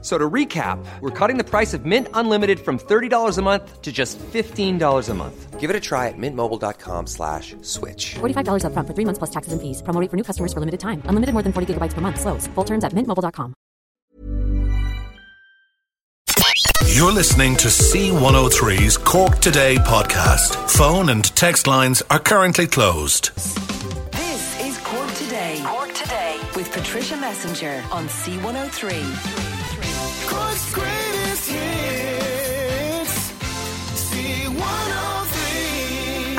So to recap, we're cutting the price of Mint Unlimited from $30 a month to just $15 a month. Give it a try at mintmobile.com slash switch. $45 up front for three months plus taxes and fees. Promo rate for new customers for limited time. Unlimited more than 40 gigabytes per month. Slows. Full terms at mintmobile.com. You're listening to C103's Cork Today podcast. Phone and text lines are currently closed. This is Cork Today. Cork Today with Patricia Messenger on C103. Cork's greatest hits.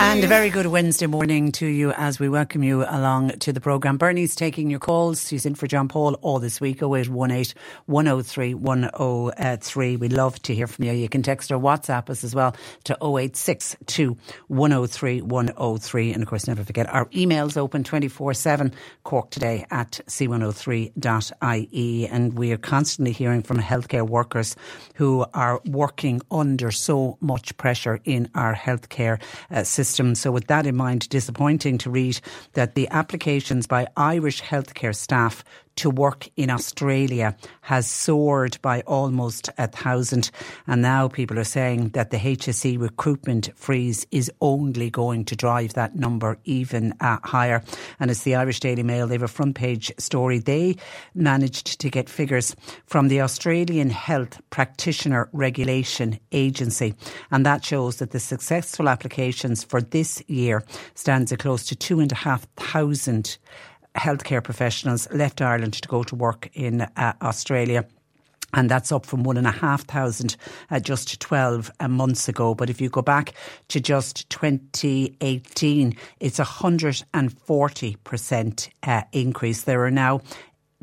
And a very good Wednesday morning to you as we welcome you along to the programme. Bernie's taking your calls. She's in for John Paul all this week, 0818 103 103. We'd love to hear from you. You can text or WhatsApp us as well to 0862 103 103. And of course, never forget our emails open 24 7, Cork today at c103.ie. And we are constantly hearing from healthcare workers who are working under so much pressure in our healthcare uh, system. So, with that in mind, disappointing to read that the applications by Irish healthcare staff to work in Australia has soared by almost a thousand. And now people are saying that the HSE recruitment freeze is only going to drive that number even uh, higher. And it's the Irish Daily Mail, they have a front page story. They managed to get figures from the Australian Health Practitioner Regulation Agency. And that shows that the successful applications for this year stands at close to two and a half thousand healthcare professionals left Ireland to go to work in uh, Australia. And that's up from one and a half thousand uh, just 12 uh, months ago. But if you go back to just 2018, it's a 140% uh, increase. There are now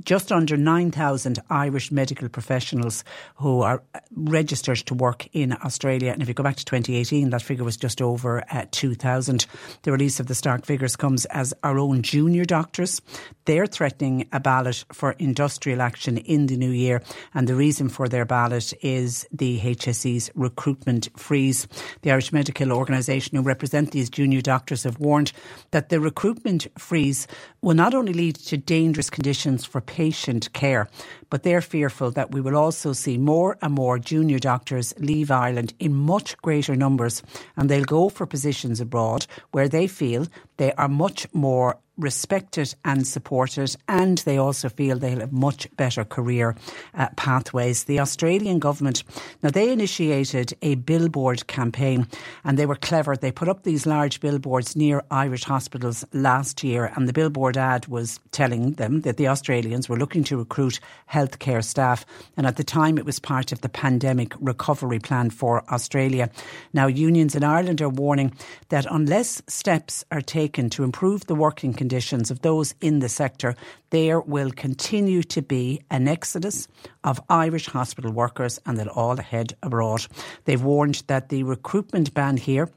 just under 9,000 Irish medical professionals who are uh, registered to work in Australia. And if you go back to 2018, that figure was just over uh, 2,000. The release of the stark figures comes as our own junior doctors. They're threatening a ballot for industrial action in the new year. And the reason for their ballot is the HSE's recruitment freeze. The Irish Medical Organisation, who represent these junior doctors, have warned that the recruitment freeze will not only lead to dangerous conditions for patient care, but they're fearful that we will also see more and more junior doctors leave Ireland in much greater numbers and they'll go for positions abroad where they feel they are much more respected and supported, and they also feel they'll have much better career uh, pathways. The Australian government, now they initiated a billboard campaign and they were clever. They put up these large billboards near Irish hospitals last year, and the billboard ad was telling them that the Australians were looking to recruit healthcare staff. And at the time, it was part of the pandemic recovery plan for Australia. Now, unions in Ireland are warning that unless steps are taken to improve the working conditions, conditions of those in the sector, there will continue to be an exodus of Irish hospital workers and they'll all head abroad. They've warned that the recruitment ban here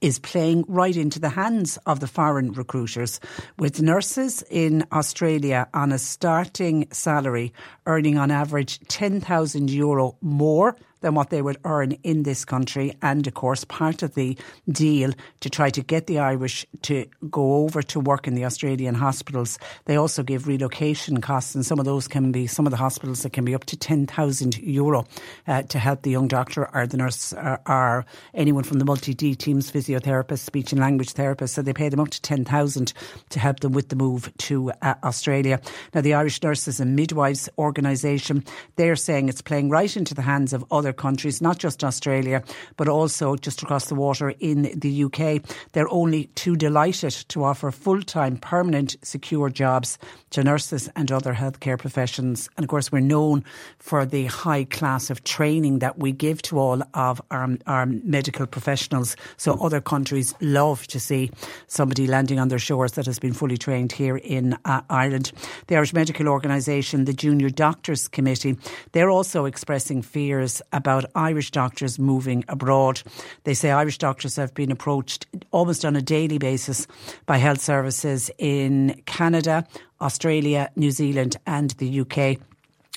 is playing right into the hands of the foreign recruiters, with nurses in Australia on a starting salary earning on average €10,000 Euro more than what they would earn in this country. And of course, part of the deal to try to get the Irish to go over to work in the Australian hospitals, they also give relocation costs. And some of those can be, some of the hospitals that can be up to 10,000 euro uh, to help the young doctor or the nurse or, or anyone from the multi D teams, physiotherapists, speech and language therapists. So they pay them up to 10,000 to help them with the move to uh, Australia. Now, the Irish Nurses and Midwives Organisation, they're saying it's playing right into the hands of other other countries, not just Australia, but also just across the water in the UK. They're only too delighted to offer full time, permanent, secure jobs to nurses and other healthcare professions. And of course, we're known for the high class of training that we give to all of our, our medical professionals. So other countries love to see somebody landing on their shores that has been fully trained here in uh, Ireland. The Irish Medical Organisation, the Junior Doctors Committee, they're also expressing fears about Irish doctors moving abroad. They say Irish doctors have been approached almost on a daily basis by health services in Canada, Australia, New Zealand, and the UK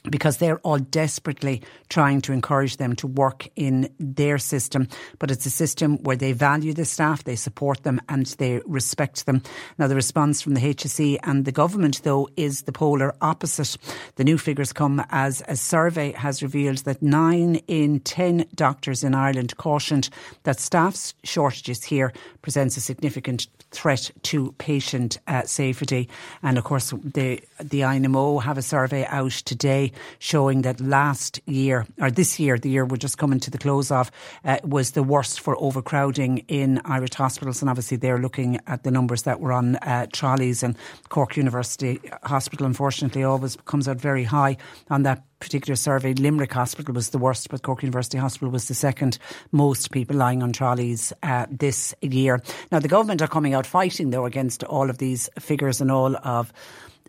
because they're all desperately trying to encourage them to work in their system. But it's a system where they value the staff, they support them, and they respect them. Now, the response from the HSE and the government, though, is the polar opposite. The new figures come as a survey has revealed that nine in ten doctors in Ireland cautioned that staff shortages here presents a significant threat to patient uh, safety. And of course, the the INMO have a survey out today showing that last year or this year, the year we're just coming to the close of, uh, was the worst for overcrowding in Irish hospitals. And obviously, they're looking at the numbers that were on uh, trolleys. And Cork University Hospital, unfortunately, always comes out very high on that particular survey, Limerick Hospital was the worst, but Cork University Hospital was the second most people lying on trolleys uh, this year. Now, the government are coming out fighting, though, against all of these figures and all of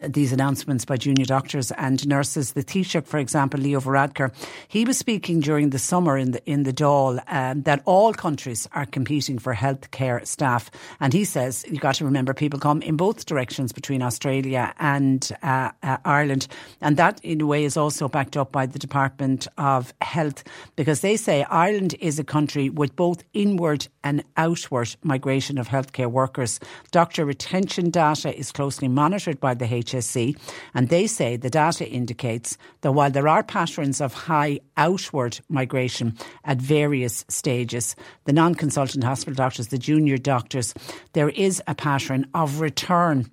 these announcements by junior doctors and nurses. The Taoiseach, for example, Leo Varadkar, he was speaking during the summer in the in the Dáil um, that all countries are competing for healthcare staff, and he says you got to remember people come in both directions between Australia and uh, uh, Ireland, and that in a way is also backed up by the Department of Health because they say Ireland is a country with both inward and outward migration of healthcare workers. Doctor retention data is closely monitored by the HSE, and they say the data indicates that while there are patterns of high outward migration at various stages, the non consultant hospital doctors, the junior doctors, there is a pattern of return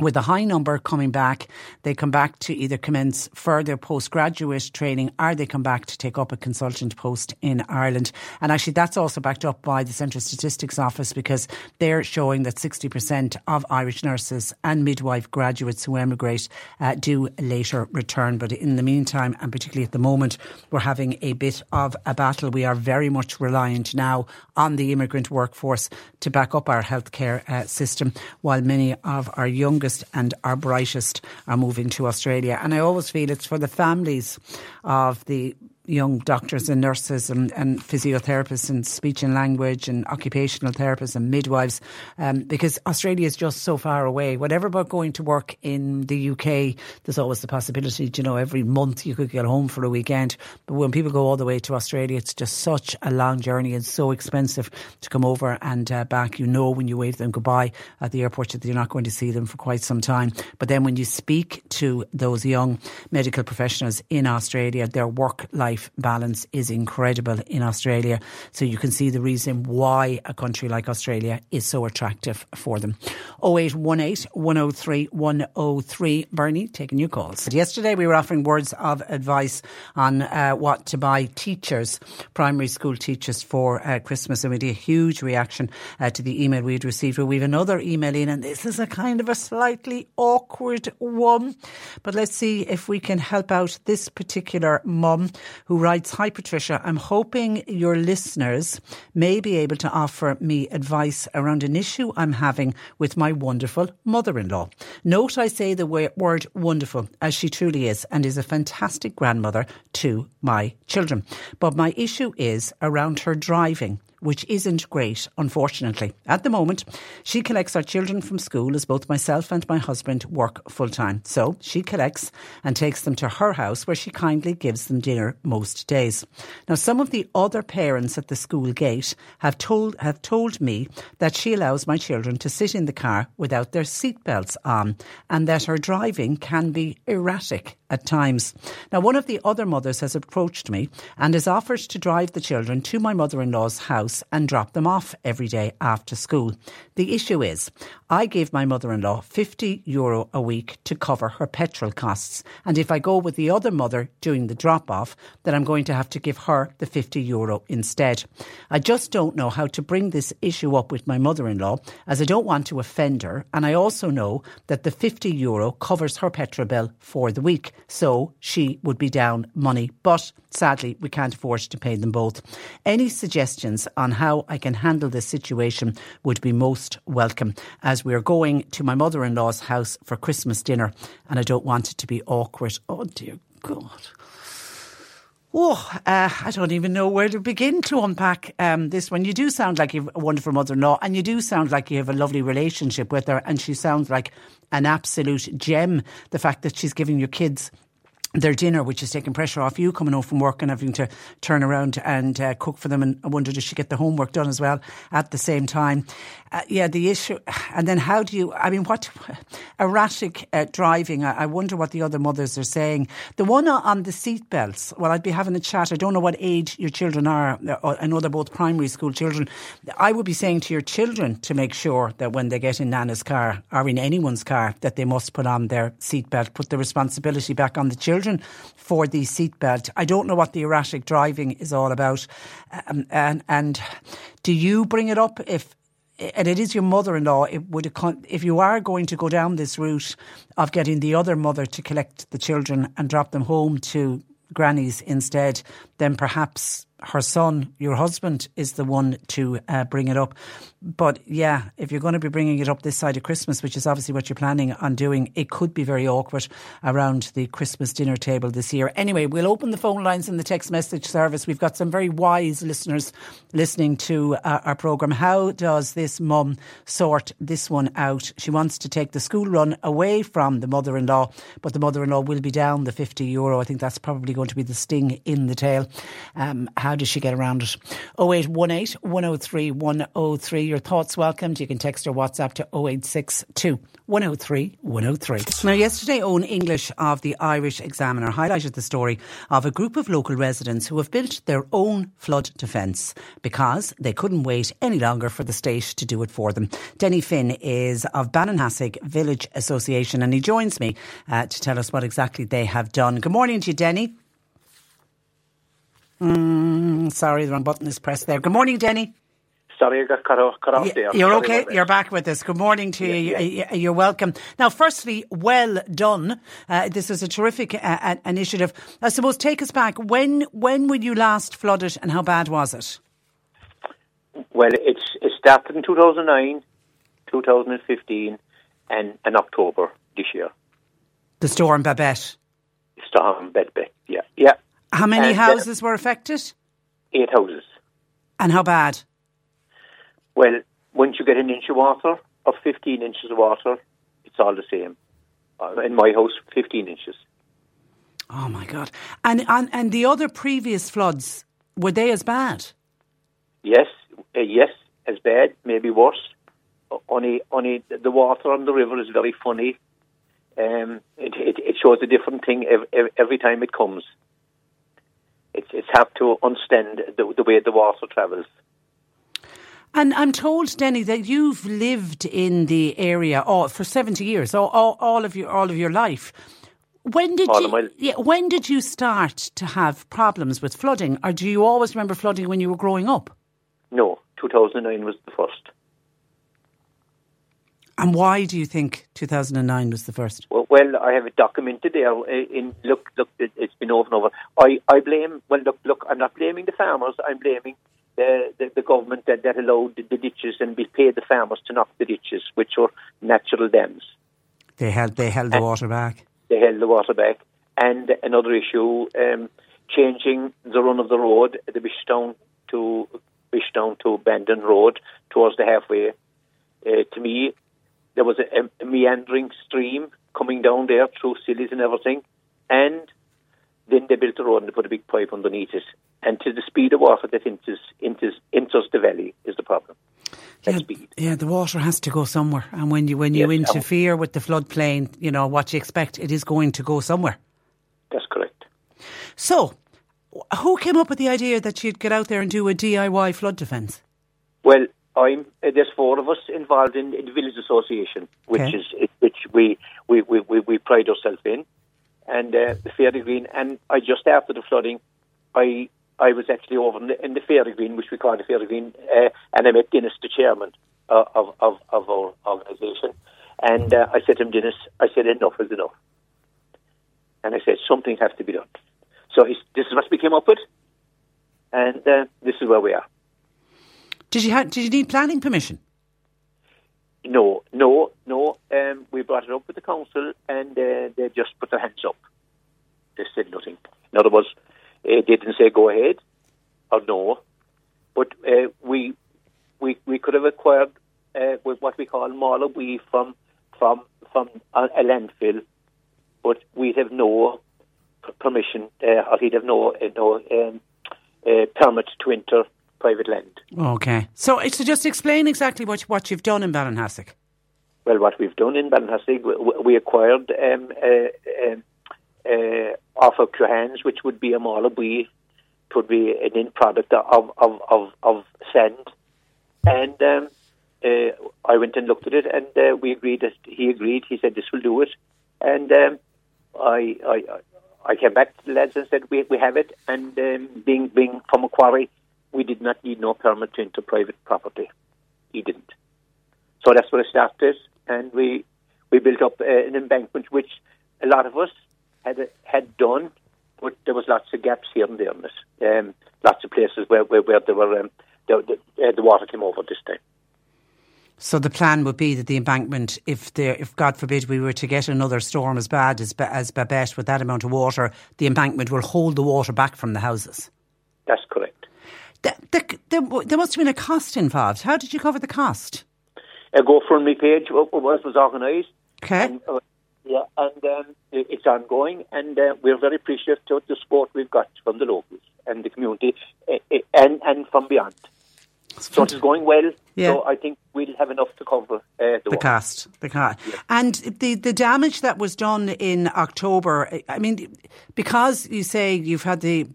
with a high number coming back, they come back to either commence further postgraduate training or they come back to take up a consultant post in Ireland. And actually, that's also backed up by the Central Statistics Office because they're showing that 60% of Irish nurses and midwife graduates who emigrate uh, do later return. But in the meantime, and particularly at the moment, we're having a bit of a battle. We are very much reliant now on the immigrant workforce to back up our healthcare uh, system, while many of our youngest and our brightest are moving to Australia. And I always feel it's for the families of the young doctors and nurses and, and physiotherapists and speech and language and occupational therapists and midwives um, because Australia is just so far away. Whatever about going to work in the UK, there's always the possibility, you know, every month you could get home for a weekend. But when people go all the way to Australia, it's just such a long journey and so expensive to come over and uh, back. You know, when you wave them goodbye at the airport that you're not going to see them for quite some time. But then when you speak to those young medical professionals in Australia, their work life life balance is incredible in Australia. So you can see the reason why a country like Australia is so attractive for them. 0818 103 103. Bernie, taking your calls. Yesterday we were offering words of advice on uh, what to buy teachers, primary school teachers for uh, Christmas. And we had a huge reaction uh, to the email we had received. we have another email in, and this is a kind of a slightly awkward one. But let's see if we can help out this particular mum who writes Hi, Patricia. I'm hoping your listeners may be able to offer me advice around an issue I'm having with my wonderful mother in law. Note I say the word wonderful, as she truly is, and is a fantastic grandmother to my children. But my issue is around her driving which isn't great, unfortunately. At the moment, she collects our children from school as both myself and my husband work full time. So she collects and takes them to her house where she kindly gives them dinner most days. Now, some of the other parents at the school gate have told, have told me that she allows my children to sit in the car without their seatbelts on and that her driving can be erratic at times. Now, one of the other mothers has approached me and has offered to drive the children to my mother in law's house and drop them off every day after school. The issue is, I gave my mother in law 50 euro a week to cover her petrol costs. And if I go with the other mother doing the drop off, then I'm going to have to give her the 50 euro instead. I just don't know how to bring this issue up with my mother in law as I don't want to offend her. And I also know that the 50 euro covers her petrol bill for the week so she would be down money. But sadly, we can't afford to pay them both. Any suggestions on how I can handle this situation would be most welcome as we're going to my mother in law's house for Christmas dinner and I don't want it to be awkward. Oh, dear God. Oh, uh, I don't even know where to begin to unpack um, this one. You do sound like you have a wonderful mother in law, and you do sound like you have a lovely relationship with her, and she sounds like an absolute gem. The fact that she's giving your kids their dinner, which is taking pressure off you coming home from work and having to turn around and uh, cook for them. And I wonder, does she get the homework done as well at the same time? Uh, yeah, the issue. And then how do you, I mean, what erratic uh, driving? I, I, wonder what the other mothers are saying. The one on the seatbelts, well, I'd be having a chat. I don't know what age your children are. Uh, I know they're both primary school children. I would be saying to your children to make sure that when they get in Nana's car or in anyone's car, that they must put on their seatbelt, put the responsibility back on the children for the seatbelt. I don't know what the erratic driving is all about. Um, and, and do you bring it up if and it is your mother-in-law. It would if you are going to go down this route of getting the other mother to collect the children and drop them home to grannies instead, then perhaps her son, your husband, is the one to uh, bring it up. But yeah, if you're going to be bringing it up this side of Christmas, which is obviously what you're planning on doing, it could be very awkward around the Christmas dinner table this year. Anyway, we'll open the phone lines in the text message service. We've got some very wise listeners listening to uh, our programme. How does this mum sort this one out? She wants to take the school run away from the mother in law, but the mother in law will be down the 50 euro. I think that's probably going to be the sting in the tail. Um, how does she get around it? 0818 103 103 your thoughts welcomed. You can text or WhatsApp to 0862 103 103. Now, yesterday, Eoin English of the Irish Examiner highlighted the story of a group of local residents who have built their own flood defence because they couldn't wait any longer for the state to do it for them. Dinny Finn is of Ballinhassig Village Association and he joins me uh, to tell us what exactly they have done. Good morning to you, Dinny. Mm, sorry, the wrong button is pressed there. Good morning, Dinny. Sorry, I got cut off, cut off there. You're okay. You're back with us. Good morning to yeah, you. Yeah. You're welcome. Now, firstly, well done. Uh, this is a terrific uh, initiative. I suppose take us back. When when were you last flooded, and how bad was it? Well, it's it started in 2009, 2015, and, in October this year. The storm Babette. Storm Babette. Yeah, yeah. How many and, uh, houses uh, were affected? Eight houses. And how bad? Well, once you get an inch of water or 15 inches of water, it's all the same. Uh, in my house, 15 inches. Oh my God! And and and the other previous floods were they as bad? Yes, uh, yes, as bad, maybe worse. Only, only the water on the river is very funny. Um, it, it, it shows a different thing every, every time it comes. It's it's hard to understand the, the way the water travels. And I'm told, Dinny, that you've lived in the area oh, for 70 years, all, all, all, of your all of your life. When did all you? Yeah, when did you start to have problems with flooding, or do you always remember flooding when you were growing up? No, 2009 was the first. And why do you think 2009 was the first? Well, well I have it documented there. In look, look, it's been over and over. I, I blame. Well, look, look. I'm not blaming the farmers. I'm blaming the, the, the government that, that allowed the, the ditches and we paid the farmers to knock the ditches, which were natural dams. They held they held the water back. They held the water back. And another issue, um, changing the run of the road, the Bishtown to Bishtown to Bandon Road towards the halfway. Uh, to me, there was a, a, meandering stream coming down there through sillies and everything, and then they built a road and they put a big pipe underneath it. And to the speed of water that enters, enters, enters the valley is the problem. Yeah, yeah, the water has to go somewhere, and when you when you yes, interfere with the floodplain, you know what you expect, it is going to go somewhere. That's correct. So, who came up with the idea that you'd get out there and do a DIY flood defence? Well, I'm uh, there's four of us involved in, in the village association, which okay. is which we we, we, we, we pride ourselves in and uh, the Fairy Green. And I just after the flooding, I I was actually over in the, in the Fairy Green, which we call the Fairy Green, uh, and I met Dennis, the chairman uh, of, of of our organisation. And uh, I said to him, Dennis, I said enough is enough. And I said something has to be done. So this is what we came up with, and uh, this is where we are. Did you did you need planning permission? No, no, no. Um, we brought it up with the council, and uh, they just put their hands up. They said nothing. In other words, uh, they didn't say go ahead or no, but uh, we we we could have acquired uh, with what we call Mala from from from a, a landfill, but we'd have no permission, uh, or he'd have no no um, uh, permit to enter private land. Okay. So, so just explain exactly what what you've done in Ballinhassig. Well, what we've done in Ballinhassig, we, we acquired um, uh, um, uh, off of Cahans, which would be a Malabui, would be an end product of of, of, of sand. And um, uh, I went and looked at it, and uh, we agreed that he agreed. He said this will do it, and um, I, I I came back to the lads and said we we have it. And um, being being from a quarry, we did not need no permit to enter private property. He didn't. So that's where it started, and we we built up uh, an embankment which a lot of us had had done, but there was lots of gaps here and there in it. Um, lots of places where where, where there were um, the, the, uh, the water came over this time. So the plan would be that the embankment, if there, if God forbid we were to get another storm as bad as as Babette with that amount of water, the embankment will hold the water back from the houses. That's correct. The, the, the, there must have been a cost involved. How did you cover the cost? A GoFundMe page was, was organised. Okay. And, uh, yeah, and um, it's ongoing, and uh, we're very appreciative to the support we've got from the locals and the community, uh, uh, and and from beyond. So it's going well. Yeah. So I think we'll have enough to cover uh, the, the cost, the cost, and the the damage that was done in October. I mean, because you say you've had the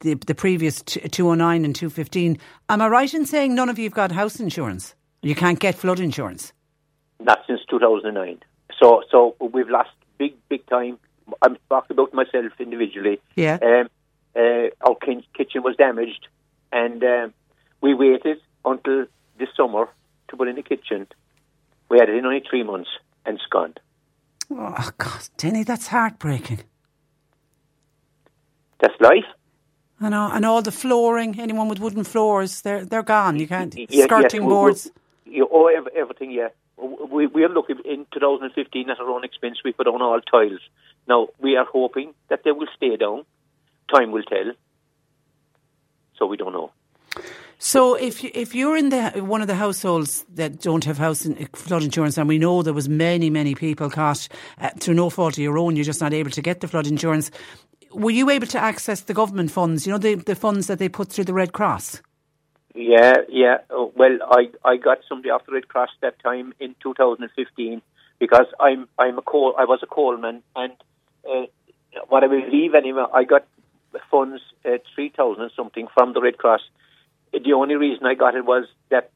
the, the previous two hundred nine and two fifteen. Am I right in saying none of you've got house insurance? You can't get flood insurance. Not since 2009. So so we've lost big big time. I'm talking about myself individually. Yeah. Um, uh, our kitchen was damaged, and um, we waited until this summer to put in the kitchen. We had it in only three months, and it's gone. Oh God, Dinny, that's heartbreaking. That's life. I know, and all the flooring, anyone with wooden floors, they're they're gone. You can't Yeah, skirting we- boards. You, oh, everything, yeah. We, we are looking in 2015 at our own expense. We put on all tiles. Now, we are hoping that they will stay down. Time will tell. So we don't know. So if you, if you're in the one of the households that don't have house in, flood insurance, and we know there was many many people caught uh, through no fault of your own, you're just not able to get the flood insurance. Were you able to access the government funds? You know the the funds that they put through the Red Cross. Yeah, yeah. Oh, well, I, I got somebody off the Red Cross that time in 2015 because I'm I'm a coal I was a coalman and uh, what I believe anyway I got funds uh, three thousand something from the Red Cross. The only reason I got it was that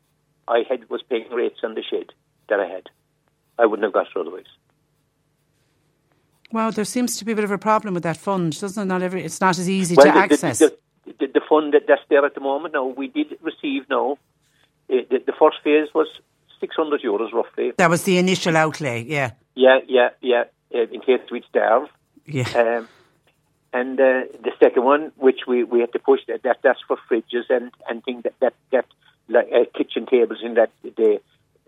I had was paying rates on the shed that I had. I wouldn't have got it otherwise. Well, there seems to be a bit of a problem with that fund, doesn't it? Not every it's not as easy well, to the, access. The, the, the, fund that, that's there at the moment now, we did receive now. Uh, the, the first phase was 600 euros roughly. that was the initial outlay. Yeah, Yeah, yeah, yeah. Uh, in case we'd starve. yeah. Um, and uh, the second one, which we, we had to push, that, that that's for fridges and, and things that that, that like uh, kitchen tables in that day.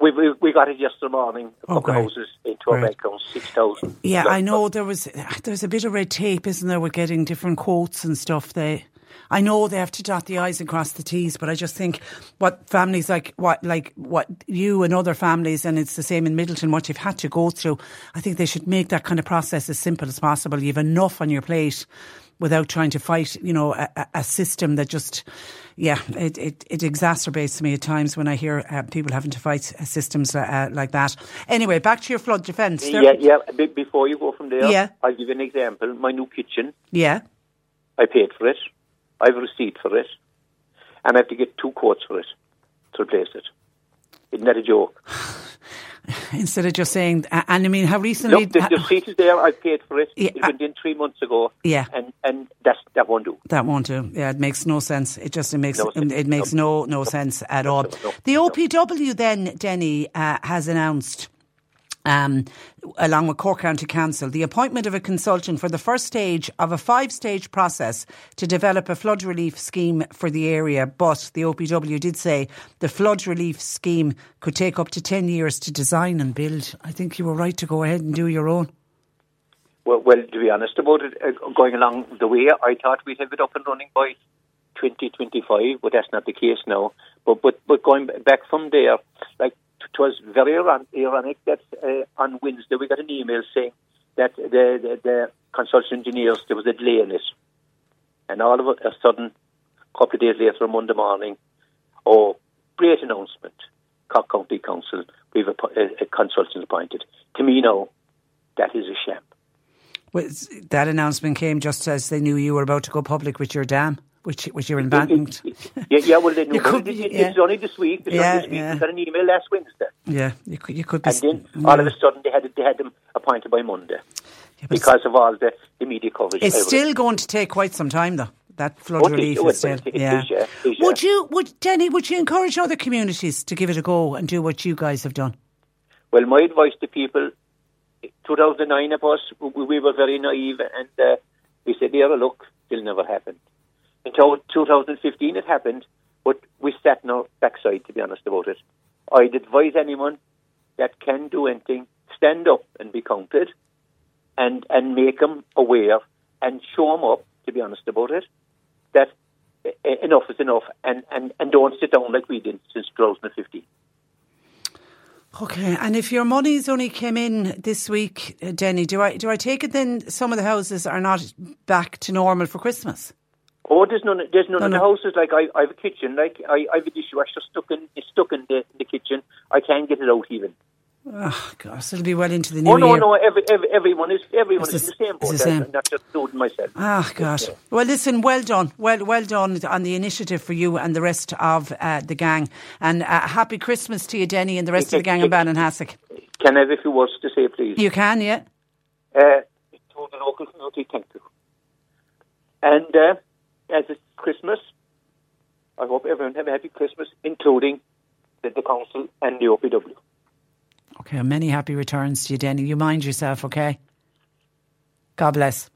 We, we we got it yesterday morning. Oh, couple great. of houses into our account, six thousand. Yeah, I know there was there's a bit of red tape, isn't there, We're getting different quotes and stuff. They, I know they have to dot the i's and cross the t's, but I just think what families like what like what you and other families, and it's the same in Midleton, what you've had to go through. I think they should make that kind of process as simple as possible. You've enough on your plate without trying to fight, you know, a, a- system that just, yeah, it, it, it exacerbates me at times when I hear uh, people having to fight uh, systems uh, like that. Anyway, back to your flood defence. Yeah, yeah. Before you go from there, Yeah. I'll give you an example. My new kitchen, Yeah. I paid for it. I have a receipt for it, and I have to get two quotes for it to replace it. Isn't that a joke? instead of just saying, and I mean, how recently? Look, the, the receipt is there. I paid for it. Yeah, it went in three months ago. Yeah. and and that's that won't do. that won't do. Yeah, it makes no sense. It just it makes No sense. it makes no no sense at all. no, The no. OPW then, Dinny, uh, has announced. Um, along with Cork County Council, the appointment of a consultant for the first stage of a five stage process to develop a flood relief scheme for the area. But the OPW did say the flood relief scheme could take up to 10 years to design and build. I think you were right to go ahead and do your own. Well, well, to be honest about it, uh, going along the way, I thought we'd have it up and running by 2025, but that's not the case now. But but but going back from there, like it was very ironic that uh, on Wednesday we got an email saying that the the, the consultant engineers, there was a delay in it. And all of a sudden, a couple of days later, on Monday morning, oh, great announcement. Cork County Council, we have a, a, a consultant appointed. To me now, that is a sham. Well, that announcement came just as they knew you were about to go public with your dam, which which your embankment. yeah, yeah, well, You could it, be- it- yeah. it's only this week. It's Yeah, only this week. yeah. We got an email last Wednesday. yeah, you could you could be. And then, all of a sudden, they had, they had them appointed by Monday Yeah, because of all the, the media coverage. It's everything. still going to take quite some time, though. That flood Oh, relief is still, is, yeah. yeah, is, yeah. Would you, would Dinny, would you encourage other communities to give it a go and do what you guys have done? Well, my advice to people, 2009 of us, we, we were very naive and uh, we said, yeah, look, it'll never happen. Until 2015 it happened, but we sat in our backside, to be honest about it. I'd advise anyone that can do anything, stand up and be counted and, and make them aware and show them up, to be honest about it, that enough is enough and, and, and don't sit down like we did since 2015. Okay, and if your money's only came in this week, uh, Dinny, do I do I take it then some of the houses are not back to normal for Christmas? Oh, there's none. There's none No, of the no. houses. Like I, I have a kitchen. Like I, I have a dishwasher stuck in, it's stuck in the, in the kitchen. I can't get it out even. Oh, gosh, it'll be well into the new oh no, year. no. Every, every, everyone is everyone It's is in the- the same boat. the same. Not just including myself. Ah, God. Well, listen, well done. Well, well done on the initiative for you and the rest of uh, the gang. And uh, happy Christmas to you, Dinny, and the rest of the gang in Ballinhassig. Can I have a few words to say, please? You can, yeah. Uh, to the local community, thank you. And uh, as it's Christmas, I hope everyone have a happy Christmas, including the, the council and the OPW. Okay, many happy returns to you, Dinny. You mind yourself, okay? God bless.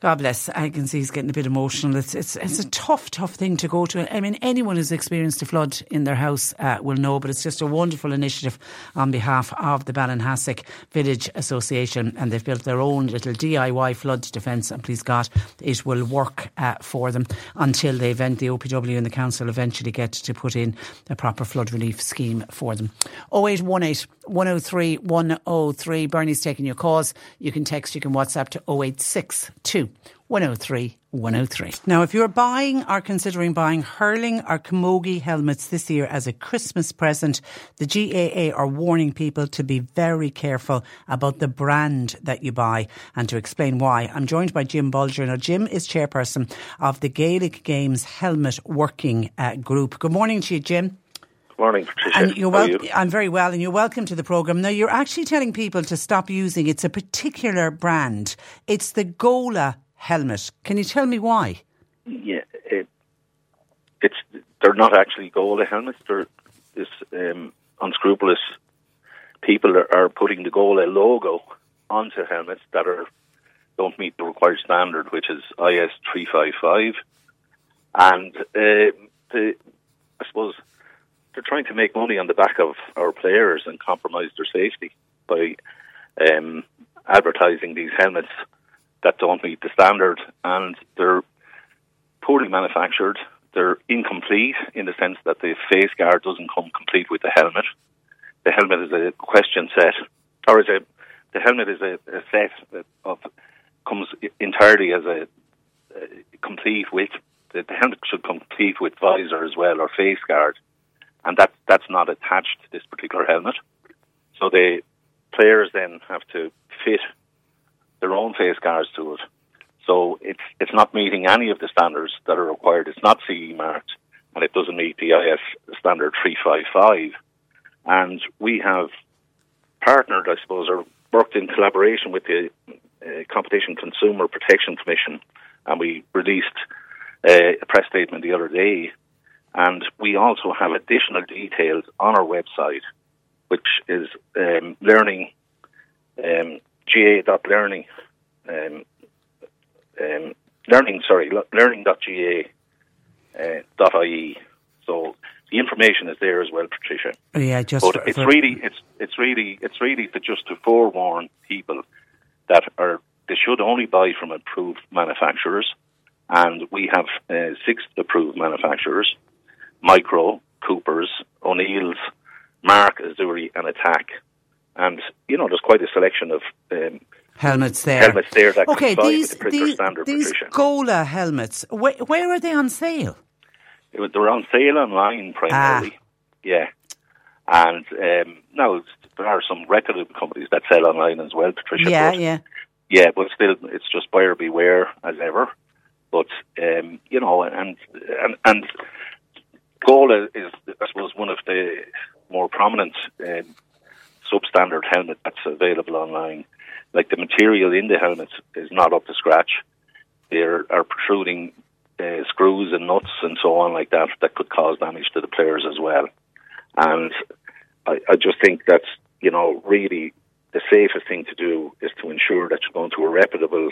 God bless. I can see he's getting a bit emotional. It's it's it's a tough, tough thing to go to. I mean, anyone who's experienced a flood in their house uh, will know, but it's just a wonderful initiative on behalf of the Ballinhassig Village Association, and they've built their own little DIY flood defence. And please God, it will work uh, for them until they event the OPW and the council eventually get to put in a proper flood relief scheme for them. 0818 103 103. Bernie's taking your calls. You can text, you can WhatsApp to 0862 103 103. Now, if you're buying or considering buying hurling or camogie helmets this year as a Christmas present, the GAA are warning people to be very careful about the brand that you buy and to explain why. I'm joined by Jim Bolger. Now, Jim is chairperson of the Gaelic Games Helmet Working uh, Group. Good morning to you, Jim. Morning, Patricia. And you're wel- you? I'm very well, and you're welcome to the program. Now, you're actually telling people to stop using. It's a particular brand. It's the Gola helmet. Can you tell me why? Yeah, it, it's they're not actually Gola helmets. They're this um, unscrupulous people are, are putting the Gola logo onto helmets that are don't meet the required standard, which is IS three five five, and uh, the I suppose they're trying to make money on the back of our players and compromise their safety by um, advertising these helmets that don't meet the standard, and they're poorly manufactured. They're incomplete in the sense that the face guard doesn't come complete with the helmet. The helmet is a question set, or is a the helmet is a, a set that of comes entirely as a, complete with the, the helmet should complete with visor as well or face guard, and that that's not attached to this particular helmet. So the players then have to fit their own face guards to it. So it's it's not meeting any of the standards that are required. It's not CE marked, and it doesn't meet the IS standard three five five. And we have partnered, I suppose, or worked in collaboration with the uh, Competition Consumer Protection Commission, and we released uh, a press statement the other day. And we also have additional details on our website, which is um, learning um, ga.learning um, um, learning sorry le- learning.ga uh. So the information is there as well, Patricia. Yeah, just But for- it's for- really it's it's really it's really to just to forewarn people that are they should only buy from approved manufacturers, and we have uh, six approved manufacturers: Mycro, Coopers, O'Neill's, Mark, Azzurri, and Atak. And you know, there's quite a selection of um, helmets there. helmets there that okay, these the printer these, standard, these Gola helmets. Where, where are they on sale? Was- They're on sale online primarily. Yeah. And um, now there are some reputable companies that sell online as well, Patricia. yeah, but- yeah. Yeah, but still, it's just buyer beware as ever. But um, you know, and and and Gola is, I suppose, one of the more prominent um, substandard helmet that's available online. Like the material in the helmets is not up to scratch. There are protruding uh, screws and nuts and so on like that that could cause damage to the players as well. And I, I just think that's you know really the safest thing to do is to ensure that you're going to a reputable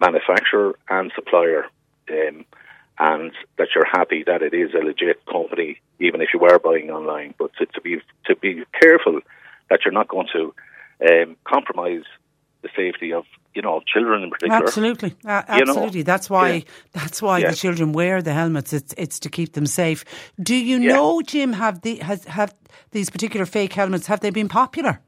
manufacturer and supplier, um, and that you're happy that it is a legit company, even if you are buying online. But to, to be to be careful that you're not going to um, compromise the safety of you know children in particular. Absolutely, uh, You know, absolutely. that's why. yeah. That's why Yeah. the children wear the helmets. It's it's to keep them safe. Do you Yeah. know, Jim? Have the has have these particular fake helmets? Have they been popular?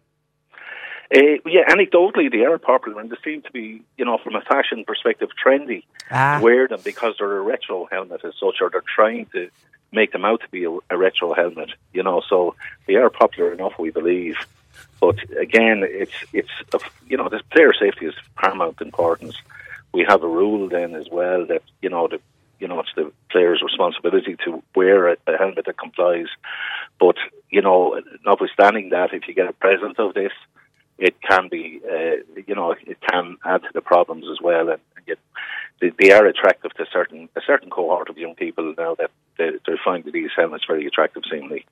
Uh, yeah, anecdotally, they are popular and they seem to be, you know, from a fashion perspective, trendy Ah. to wear them because they're a retro helmet as such, or they're trying to make them out to be a, a retro helmet, you know. So they are popular enough, we believe. But again, it's it's of- you know, the player safety is paramount importance. We have a rule then as well that you know the you know it's the player's responsibility to wear a, a helmet that complies. But you know, notwithstanding that, if you get a present of this, it can be, uh, you know, it can add to the problems as well, and, and yet they, they are attractive to certain a certain cohort of young people now that they, they find these helmets very attractive, seemingly.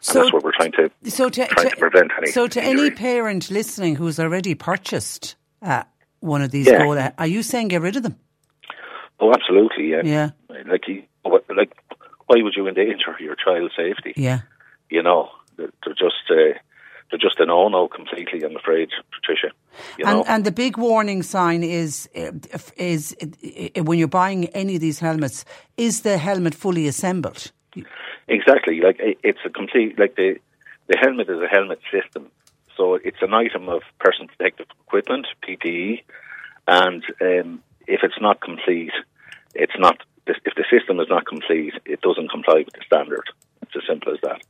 So- and that's what we're trying to So to, trying to, prevent any. so to injury. any parent listening who's already purchased uh, one of these Yeah. Gola, are you saying get rid of them? Oh, absolutely, yeah. Yeah. Like, like, why would you endanger your child's safety? Yeah. You know, they're, they're just uh, they're just a no-no completely. I'm afraid, Patricia. You know, And, and the big warning sign is uh, is uh, when you're buying any of these helmets, is the helmet fully assembled? Exactly. Like it's a complete like the the helmet is a helmet system, so it's an item of personal protective equipment (PPE), and um, if it's not complete, it's not. If the system is not complete, it doesn't comply with the standard. It's as simple as that.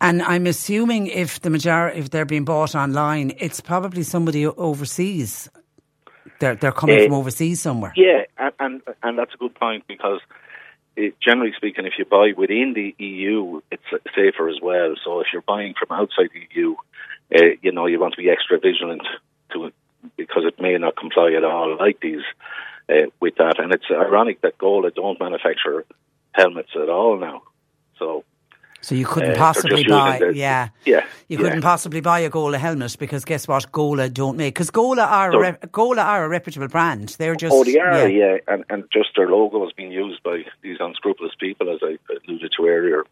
And I'm assuming if the majority, if they're being bought online, it's probably somebody overseas. They're they're coming Eh, from overseas somewhere. Yeah, and and, and that's a good point because. It, generally speaking, if you buy within the EU, it's uh, safer as well. So if you're buying from outside the EU, uh, you know you want to be extra vigilant to it because it may not comply at all, like these uh, with that. And it's ironic that Gola don't manufacture helmets at all now. So So you couldn't Uh, possibly buy, the- yeah, yeah, you yeah. couldn't possibly buy a Gola helmet because guess what, Gola don't make because Gola are a So- rep, Gola are a reputable brand. They're just oh, they are, yeah. yeah, and and just their logo has been used by these unscrupulous people, as I alluded to earlier.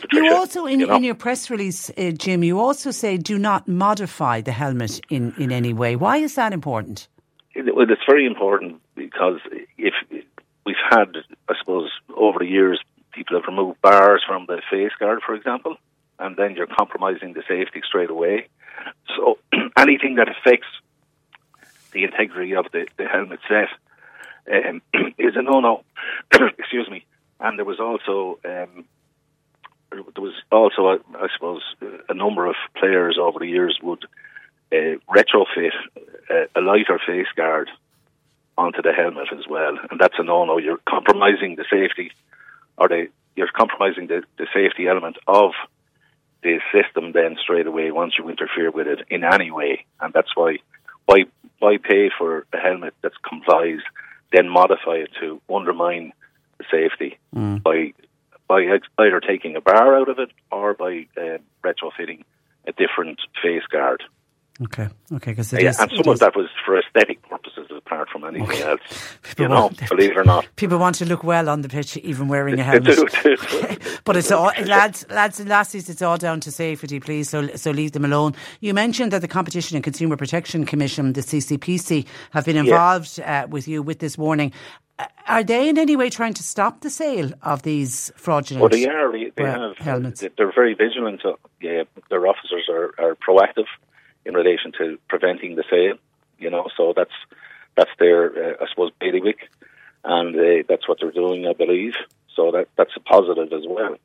Patricia, You also in, you know? in your press release, uh, Jim, you also say do not modify the helmet in, in any way. Why is that important? It- Well, it's very important because if we've had, I suppose, over the years, people have removed bars from the face guard, for example, and then you're compromising the safety straight away. So anything that affects the integrity of the, the helmet set um, is a no-no. Excuse me. And there was also um, there was also, a, I suppose, a number of players over the years would uh, retrofit a, a lighter face guard onto the helmet as well, and that's a no-no. You're compromising the safety, or the you're compromising the, the safety element of the system. Then straight away, once you interfere with it in any way, and that's why why why pay for a helmet that complies, then modify it to undermine the safety by by ex- either taking a bar out of it or by uh, retrofitting a different face guard. Okay, okay, because Yeah, and some of that was for aesthetic purposes apart from anything else. People You know, want- believe it or not. People want to look well on the pitch, even wearing a helmet. but it's all lads, lads and lassies. It's all down to safety, please. So, so leave them alone. You mentioned that the Competition and Consumer Protection Commission, the CCPC, have been involved uh, with you with this warning. Are they in any way trying to stop the sale of these fraudulent? Well, they are. They, they have. helmets. they- They're very vigilant. uh, Yeah, their officers are, are proactive in relation to preventing the sale. You know, so that's that's their, uh, I suppose, bailiwick, and uh, that's what they're doing, I believe. So that that's a positive as well.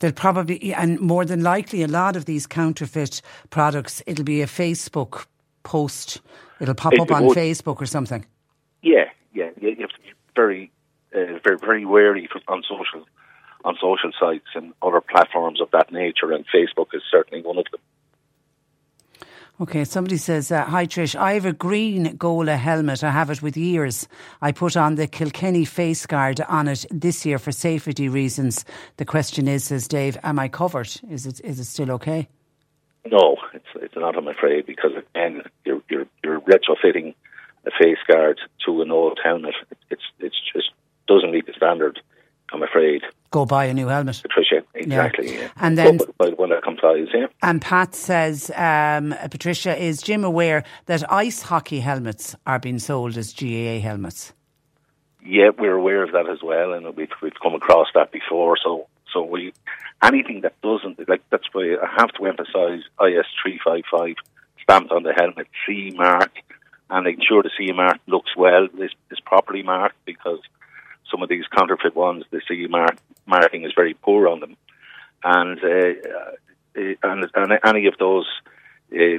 They'll probably, and more than likely, a lot of these counterfeit products, it'll be a Facebook post. It'll pop It up on would. Facebook or something. Yeah, yeah, you you have to be very, uh, very, very wary on social on social sites and other platforms of that nature, and Facebook is certainly one of them. Okay, somebody says, uh, Hi Trish, I have a green Gola helmet. I have it with years. I put on the Kilkenny face guard on it this year for safety reasons. The question is, says Dave, am I covered? Is it is it still okay? No, it's it's not. I'm afraid because again, you're you're you're retrofitting a face guard to an old helmet. It's it's just doesn't meet the standard. I'm afraid, Go buy a new helmet. Patricia. Exactly. Yeah. And then- But- but when that complies, yeah. And Pat says, um, Patricia, is Jim aware that ice hockey helmets are being sold as GAA helmets? Yeah, we're aware of that as well, and we've we've come across that before. So so we anything that doesn't like that's why I have to emphasise IS three five five stamped on the helmet C mark and ensure the C mark looks well is is properly marked because some of these counterfeit ones the C mark marking is very poor on them, and uh, uh, and, and any of those uh,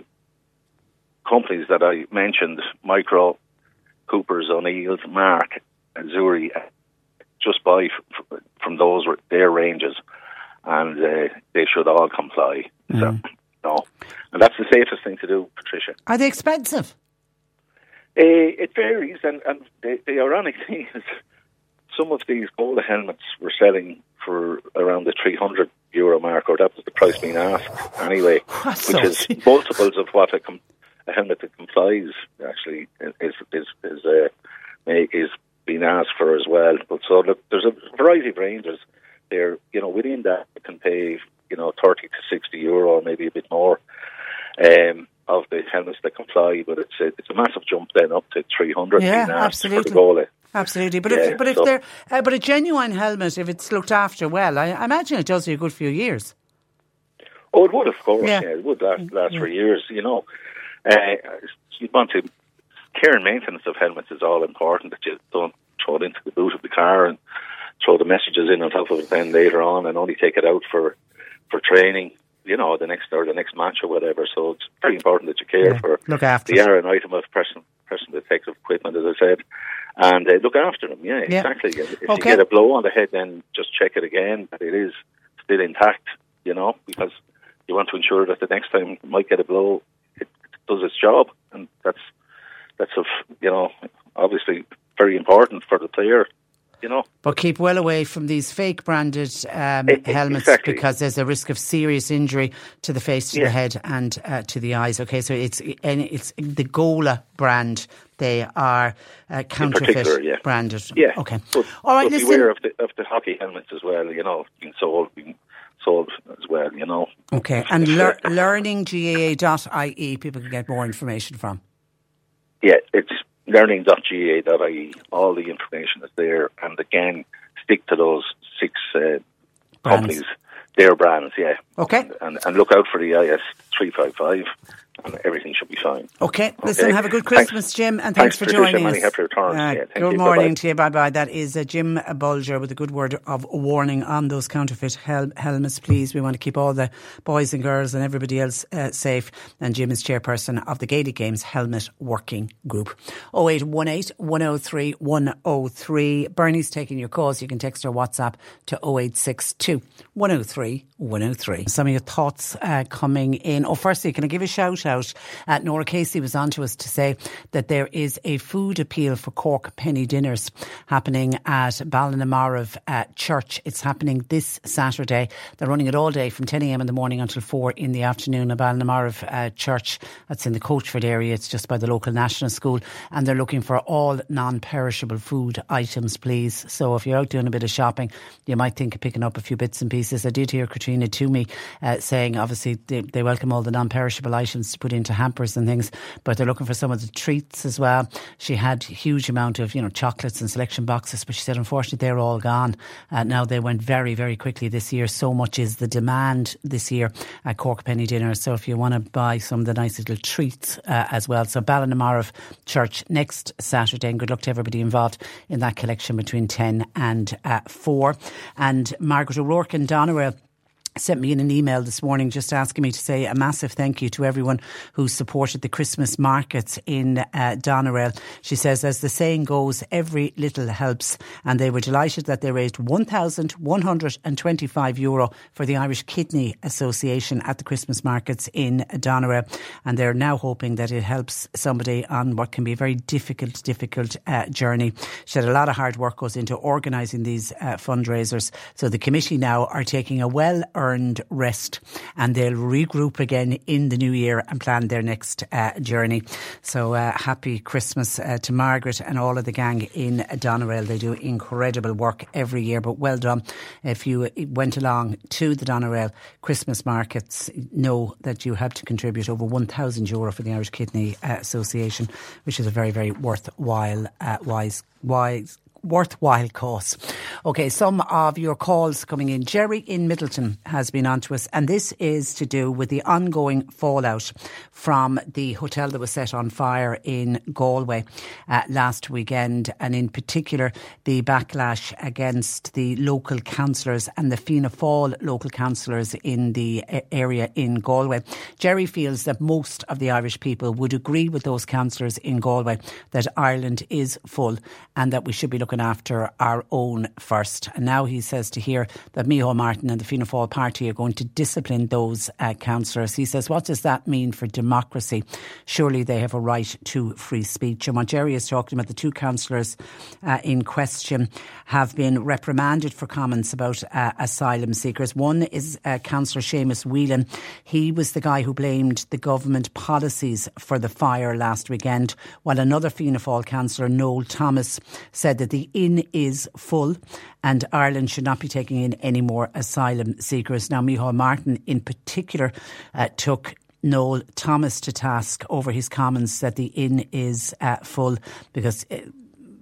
companies that I mentioned, Mycro, Cooper's, O'Neill's, Mark, and Zuri, just buy f- f- from those their ranges, and uh, they should all comply. So, no, and that's the safest thing to do, Patricia. Are they expensive? Uh, it varies, and, and the, the ironic thing is, some of these Gola helmets were selling for around the 300 euro mark, or that was the price being asked anyway, That's which is multiples of what a, com- a helmet that complies actually is is is uh, may- is being asked for as well. But so look, there's a variety of ranges there. You know, within that you can pay you know 30 to 60 euro, maybe a bit more. Um, of the helmets that comply, but it's a, it's a massive jump then up to 300 Yeah, absolutely. for. Absolutely, but Yeah, if but if so- they're uh, but a genuine helmet, if it's looked after well, I, I imagine it does you a good few years. Oh, it would, of course. Yeah. Yeah, it would last, last for years. You know, uh, you want to care and maintenance of helmets is all important. That you don't throw it into the boot of the car and throw the messages in on top of it then later on, and only take it out for for training. You know, the next or the next match or whatever. So it's very important that you care Yeah, for look after the are an item of personal personal protective equipment, as I said, and uh, look after them. Yeah, Yeah. exactly. If Okay. you get a blow on the head, then just check it again that it is still intact. You know, because you want to ensure that the next time you might get a blow, it does its job, and that's that's of you know obviously very important for the player. You know, But keep well away from these fake branded um, E- e- helmets exactly. because there's a risk of serious injury to the face, to the head, and uh, to the eyes. Okay, so it's and it's the Gola brand. They are uh, counterfeit yeah. branded. yeah. Okay. But, All right. but Listen. beware of the of the hockey helmets as well. You know, being sold being sold as well. You know. Okay, and lear- learninggaa.ie, people can get more information from. Yeah, it's learning.gaa.ie. All the information is there, and again, stick to those six uh, companies, their brands. Yeah. Okay. And and look out for the IS three five five, and everything should be fine. Okay, listen, have a good Thanks. Christmas, Jim, and thanks, Thanks, for Patricia. joining us. happy returns. Uh, Yeah, good you. morning Bye-bye. to you. Bye bye. That is uh, Jim Bolger with a good word of warning on those counterfeit hel- helmets. Please, we want to keep all the boys and girls and everybody else uh, safe. And Jim is chairperson of the Gaelic Games Helmet Working Group. 0818 103 103. Bernie's taking your calls. You can text or WhatsApp to 0862 103 103. Some of your thoughts uh, coming in. Oh, firstly, can I give a shout out? Uh, Nora Casey was on to us to say that there is a food appeal for Cork penny dinners happening at Ballinamarav uh, Church. It's happening this Saturday. They're running it all day from 10 a.m. in the morning until 4 in the afternoon at Ballinamarav uh, Church. That's in the Coachford area. It's just by the local national school. And they're looking for all non perishable food items, please. So if you're out doing a bit of shopping, you might think of picking up a few bits and pieces. I did hear Caitriona Twomey uh, saying, obviously, they, they welcome all the non perishable items to put into hampers and things, but they're looking for some of the treats as well. She had huge amount of, you know, chocolates and selection boxes, but she said unfortunately they're all gone. Uh, now they went very, very quickly this year. So much is the demand this year at Cork Penny Dinner. So if you want to buy some of the nice little treats uh, as well. So Ballinamarav Church next Saturday, and good luck to everybody involved in that collection between 10 and uh, 4. And Margaret O'Rourke and Doneraile sent me in an email this morning just asking me to say a massive thank you to everyone who supported the Christmas markets in uh. She says, as the saying goes, every little helps. And they were delighted that they raised €1,125 Euro for the Irish Kidney Association at the Christmas markets in Doneraile. And they're now hoping that it helps somebody on what can be a very difficult, difficult uh, journey. She said a lot of hard work goes into organising these uh, fundraisers. So the committee now are taking a well earned rest and they'll regroup again in the new year and plan their next uh, journey. So uh, happy Christmas uh, to Margaret and all of the gang in Doneraile. They do incredible work every year, but well done. If you went along to the Doneraile Christmas markets, know that you have to contribute over 1,000 euro for the Irish Kidney uh, Association, which is a very, very worthwhile, uh, wise, wise worthwhile cause. Okay, some of your calls coming in. Jerry in Midleton has been on to us, and this is to do with the ongoing fallout from the hotel that was set on fire in Galway uh, last weekend, and in particular the backlash against the local councillors and the Fianna Fáil local councillors in the area in Galway. Jerry feels that most of the Irish people would agree with those councillors in Galway that Ireland is full and that we should be looking looking after our own first. And now he says to hear that Micheál Martin and the Fianna Fáil party are going to discipline those uh, councillors. He says, what does that mean for democracy? Surely they have a right to free speech. And what Jerry is talking about, the two councillors uh, in question have been reprimanded for comments about uh, asylum seekers. One is uh, Councillor Seamus Whelan. He was the guy who blamed the government policies for the fire last weekend, while another Fianna Fáil councillor, Noel Thomas, said that the inn is full and Ireland should not be taking in any more asylum seekers. Now, Micheál Martin in particular uh, took Noel Thomas to task over his comments that the inn is uh, full because. Uh,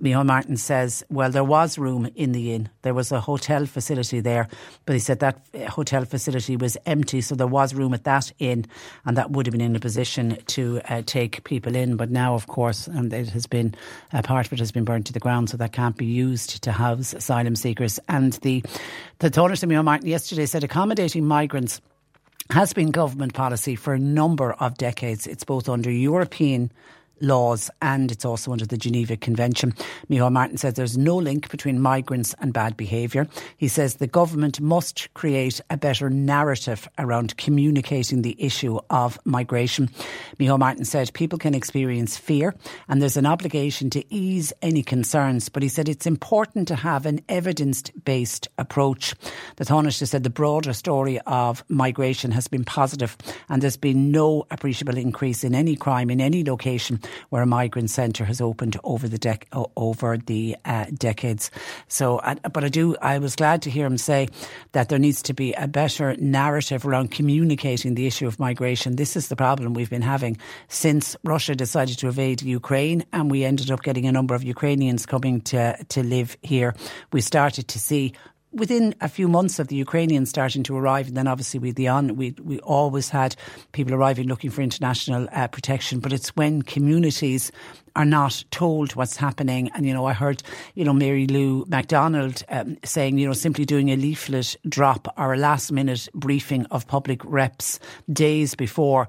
Micheál Martin says, well, there was room in the inn. There was a hotel facility there, but he said that hotel facility was empty, so there was room at that inn, and that would have been in a position to uh, take people in. But now, of course, and it has been a part of it has been burned to the ground, so that can't be used to house asylum seekers. And the the Taoiseach Micheál Martin yesterday said accommodating migrants has been government policy for a number of decades. It's both under European laws and it's also under the Geneva Convention. Micheál Martin says there's no link between migrants and bad behaviour. He says the government must create a better narrative around communicating the issue of migration. Micheál Martin said people can experience fear and there's an obligation to ease any concerns, but he said it's important to have an evidence based approach. The Taoiseach said the broader story of migration has been positive and there's been no appreciable increase in any crime in any location where a migrant centre has opened over the dec- over the uh, decades. So, but I do. I was glad to hear him say that there needs to be a better narrative around communicating the issue of migration. This is the problem we've been having since Russia decided to invade Ukraine, and we ended up getting a number of Ukrainians coming to to live here. We started to see within a few months of the Ukrainians starting to arrive, and then obviously with the on, we we always had people arriving looking for international uh, protection. But it's when communities are not told what's happening. And, you know, I heard, you know, Mary Lou McDonald um, saying, you know, simply doing a leaflet drop or a last minute briefing of public reps days before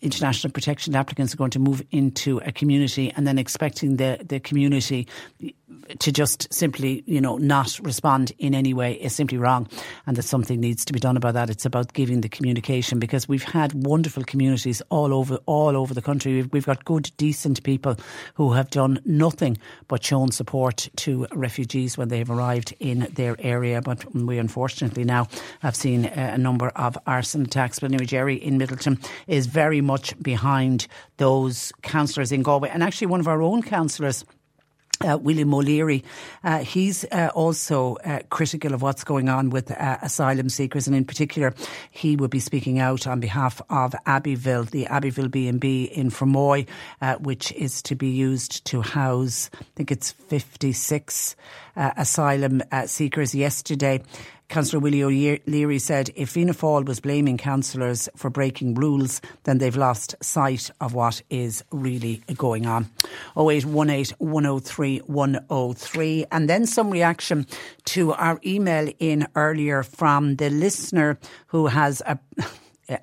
international protection applicants are going to move into a community and then expecting the, the community to just simply, you know, not respond in any way is simply wrong, and that something needs to be done about that. It's about giving the communication because we've had wonderful communities all over all over the country. We've, we've got good, decent people who have done nothing but shown support to refugees when they have arrived in their area. But we unfortunately now have seen a number of arson attacks. But anyway, Jerry in Midleton is very much behind those councillors in Galway, and actually one of our own councillors uh, William O'Leary. Uh, he's uh, also uh, critical of what's going on with uh, asylum seekers, and in particular, he will be speaking out on behalf of Abbeyville, the Abbeyville B&B in Fermoy, uh, which is to be used to house, I think it's 56 asylum seekers yesterday. Councillor Willie O'Leary said if Fianna Fáil was blaming councillors for breaking rules, then they've lost sight of what is really going on. 0818 103 103. And then some reaction to our email in earlier from the listener who has a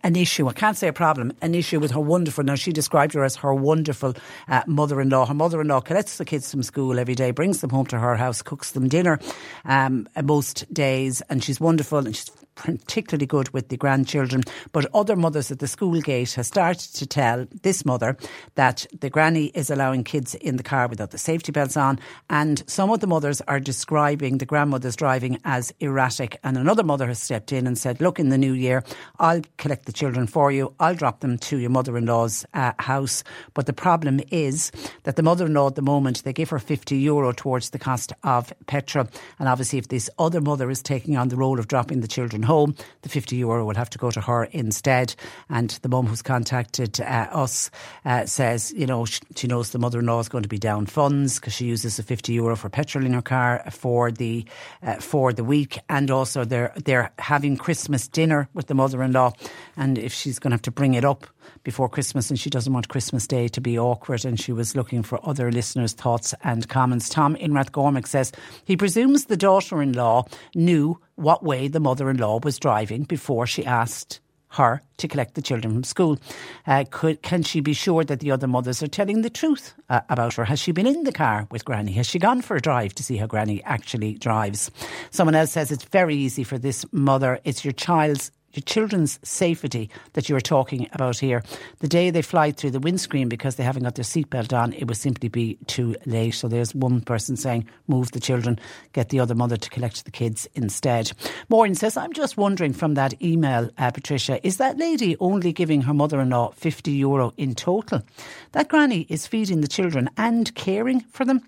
an issue. I can't say a problem. An issue with her wonderful. Now she described her as her wonderful uh, mother-in-law. Her mother-in-law collects the kids from school every day, brings them home to her house, cooks them dinner um, most days, and she's wonderful and she's particularly good with the grandchildren. But other mothers at the school gate have started to tell this mother that the granny is allowing kids in the car without the safety belts on. And some of the mothers are describing the grandmother's driving as erratic. And another mother has stepped in and said, Look, in the new year, I'll collect the children for you. I'll drop them to your mother in law's uh, house. But the problem is that the mother in law at the moment, they give her 50 euro towards the cost of petrol. And obviously, if this other mother is taking on the role of dropping the children home. The 50 euro will have to go to her instead. And the mum who's contacted uh, us uh, says, you know, she, she knows the mother in law is going to be down funds because she uses the 50 euro for petrol in her car for the uh, for the week. And also, they're, they're having Christmas dinner with the mother in law. And if she's going to have to bring it up before Christmas and she doesn't want Christmas Day to be awkward and she was looking for other listeners' thoughts and comments. Tom in Rathcormac says he presumes the daughter in law knew what way the mother in law was driving before she asked her to collect the children from school. Uh, could, can she be sure that the other mothers are telling the truth uh, about her? Has she been in the car with Granny? Has she gone for a drive to see how Granny actually drives? Someone else says it's very easy for this mother. It's your child's children's safety that you are talking about here. The day they fly through the windscreen because they haven't got their seatbelt on, it would simply be too late. So there's one person saying, move the children, get the other mother to collect the kids instead. Maureen says, I'm just wondering from that email, uh, Patricia, is that lady only giving her mother in law 50 euro in total? That granny is feeding the children and caring for them.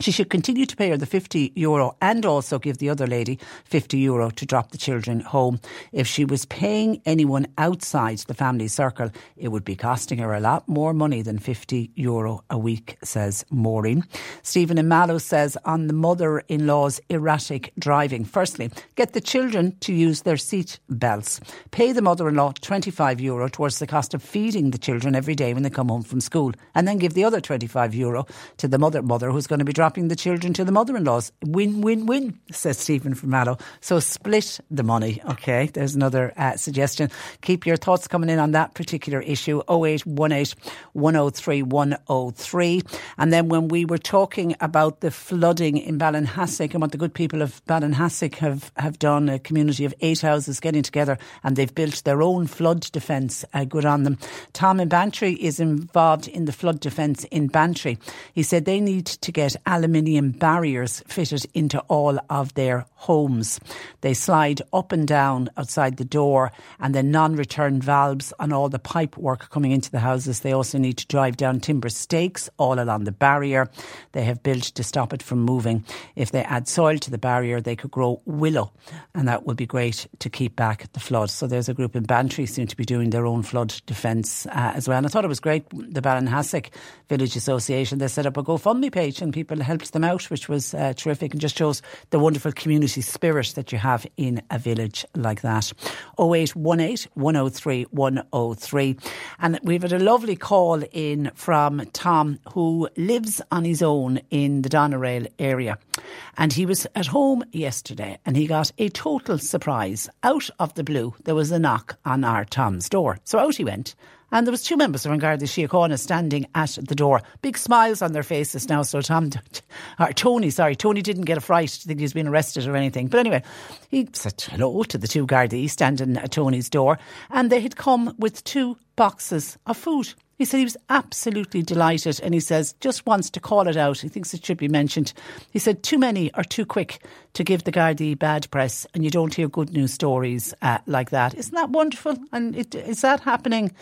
She should continue to pay her the 50 euro and also give the other lady 50 euro to drop the children home. If she was paying anyone outside the family circle, it would be costing her a lot more money than 50 euro a week, says Maureen. Stephen in Mallow says on the mother in law's erratic driving. Firstly, get the children to use their seat belts. Pay the mother in law 25 euro towards the cost of feeding the children every day when they come home from school. And then give the other 25 euro to the mother mother who's going to be dropping dropping the children to the mother in laws. Win, win, win, says Stephen from Mallow. So split the money. Okay, there's another uh, suggestion. Keep your thoughts coming in on that particular issue 0818 103 103. And then when we were talking about the flooding in Ballinhassig and what the good people of Ballinhassig have, have done, a community of eight houses getting together and they've built their own flood defence. Uh, good on them. Tom in Bantry is involved in the flood defence in Bantry. He said they need to get aluminium barriers fitted into all of their homes. They slide up and down outside the door and the non-return valves on all the pipe work coming into the houses. They also need to drive down timber stakes all along the barrier. They have built to stop it from moving. If they add soil to the barrier, they could grow willow and that would be great to keep back the flood. So there's a group in Bantry seem to be doing their own flood defence uh, as well. And I thought it was great. The Ballinhassig Village Association, they set up a GoFundMe page and people helped them out, which was uh, terrific and just shows the wonderful community spirit that you have in a village like that. 0818 103 103. And we've had a lovely call in from Tom, who lives on his own in the Doneraile area. And he was at home yesterday and he got a total surprise. Out of the blue, there was a knock on our Tom's door. So out he went and there was two members of Garda Síochána standing at the door. Big smiles on their faces now. So Tom, or Tony, sorry, Tony didn't get a fright to think he's been arrested or anything. But anyway, he said hello to the two Gardaí standing at Tony's door. And they had come with two boxes of food. He said he was absolutely delighted and he says just wants to call it out. He thinks it should be mentioned. He said too many are too quick to give the Gardaí bad press and you don't hear good news stories uh, like that. Isn't that wonderful? And it, is that happening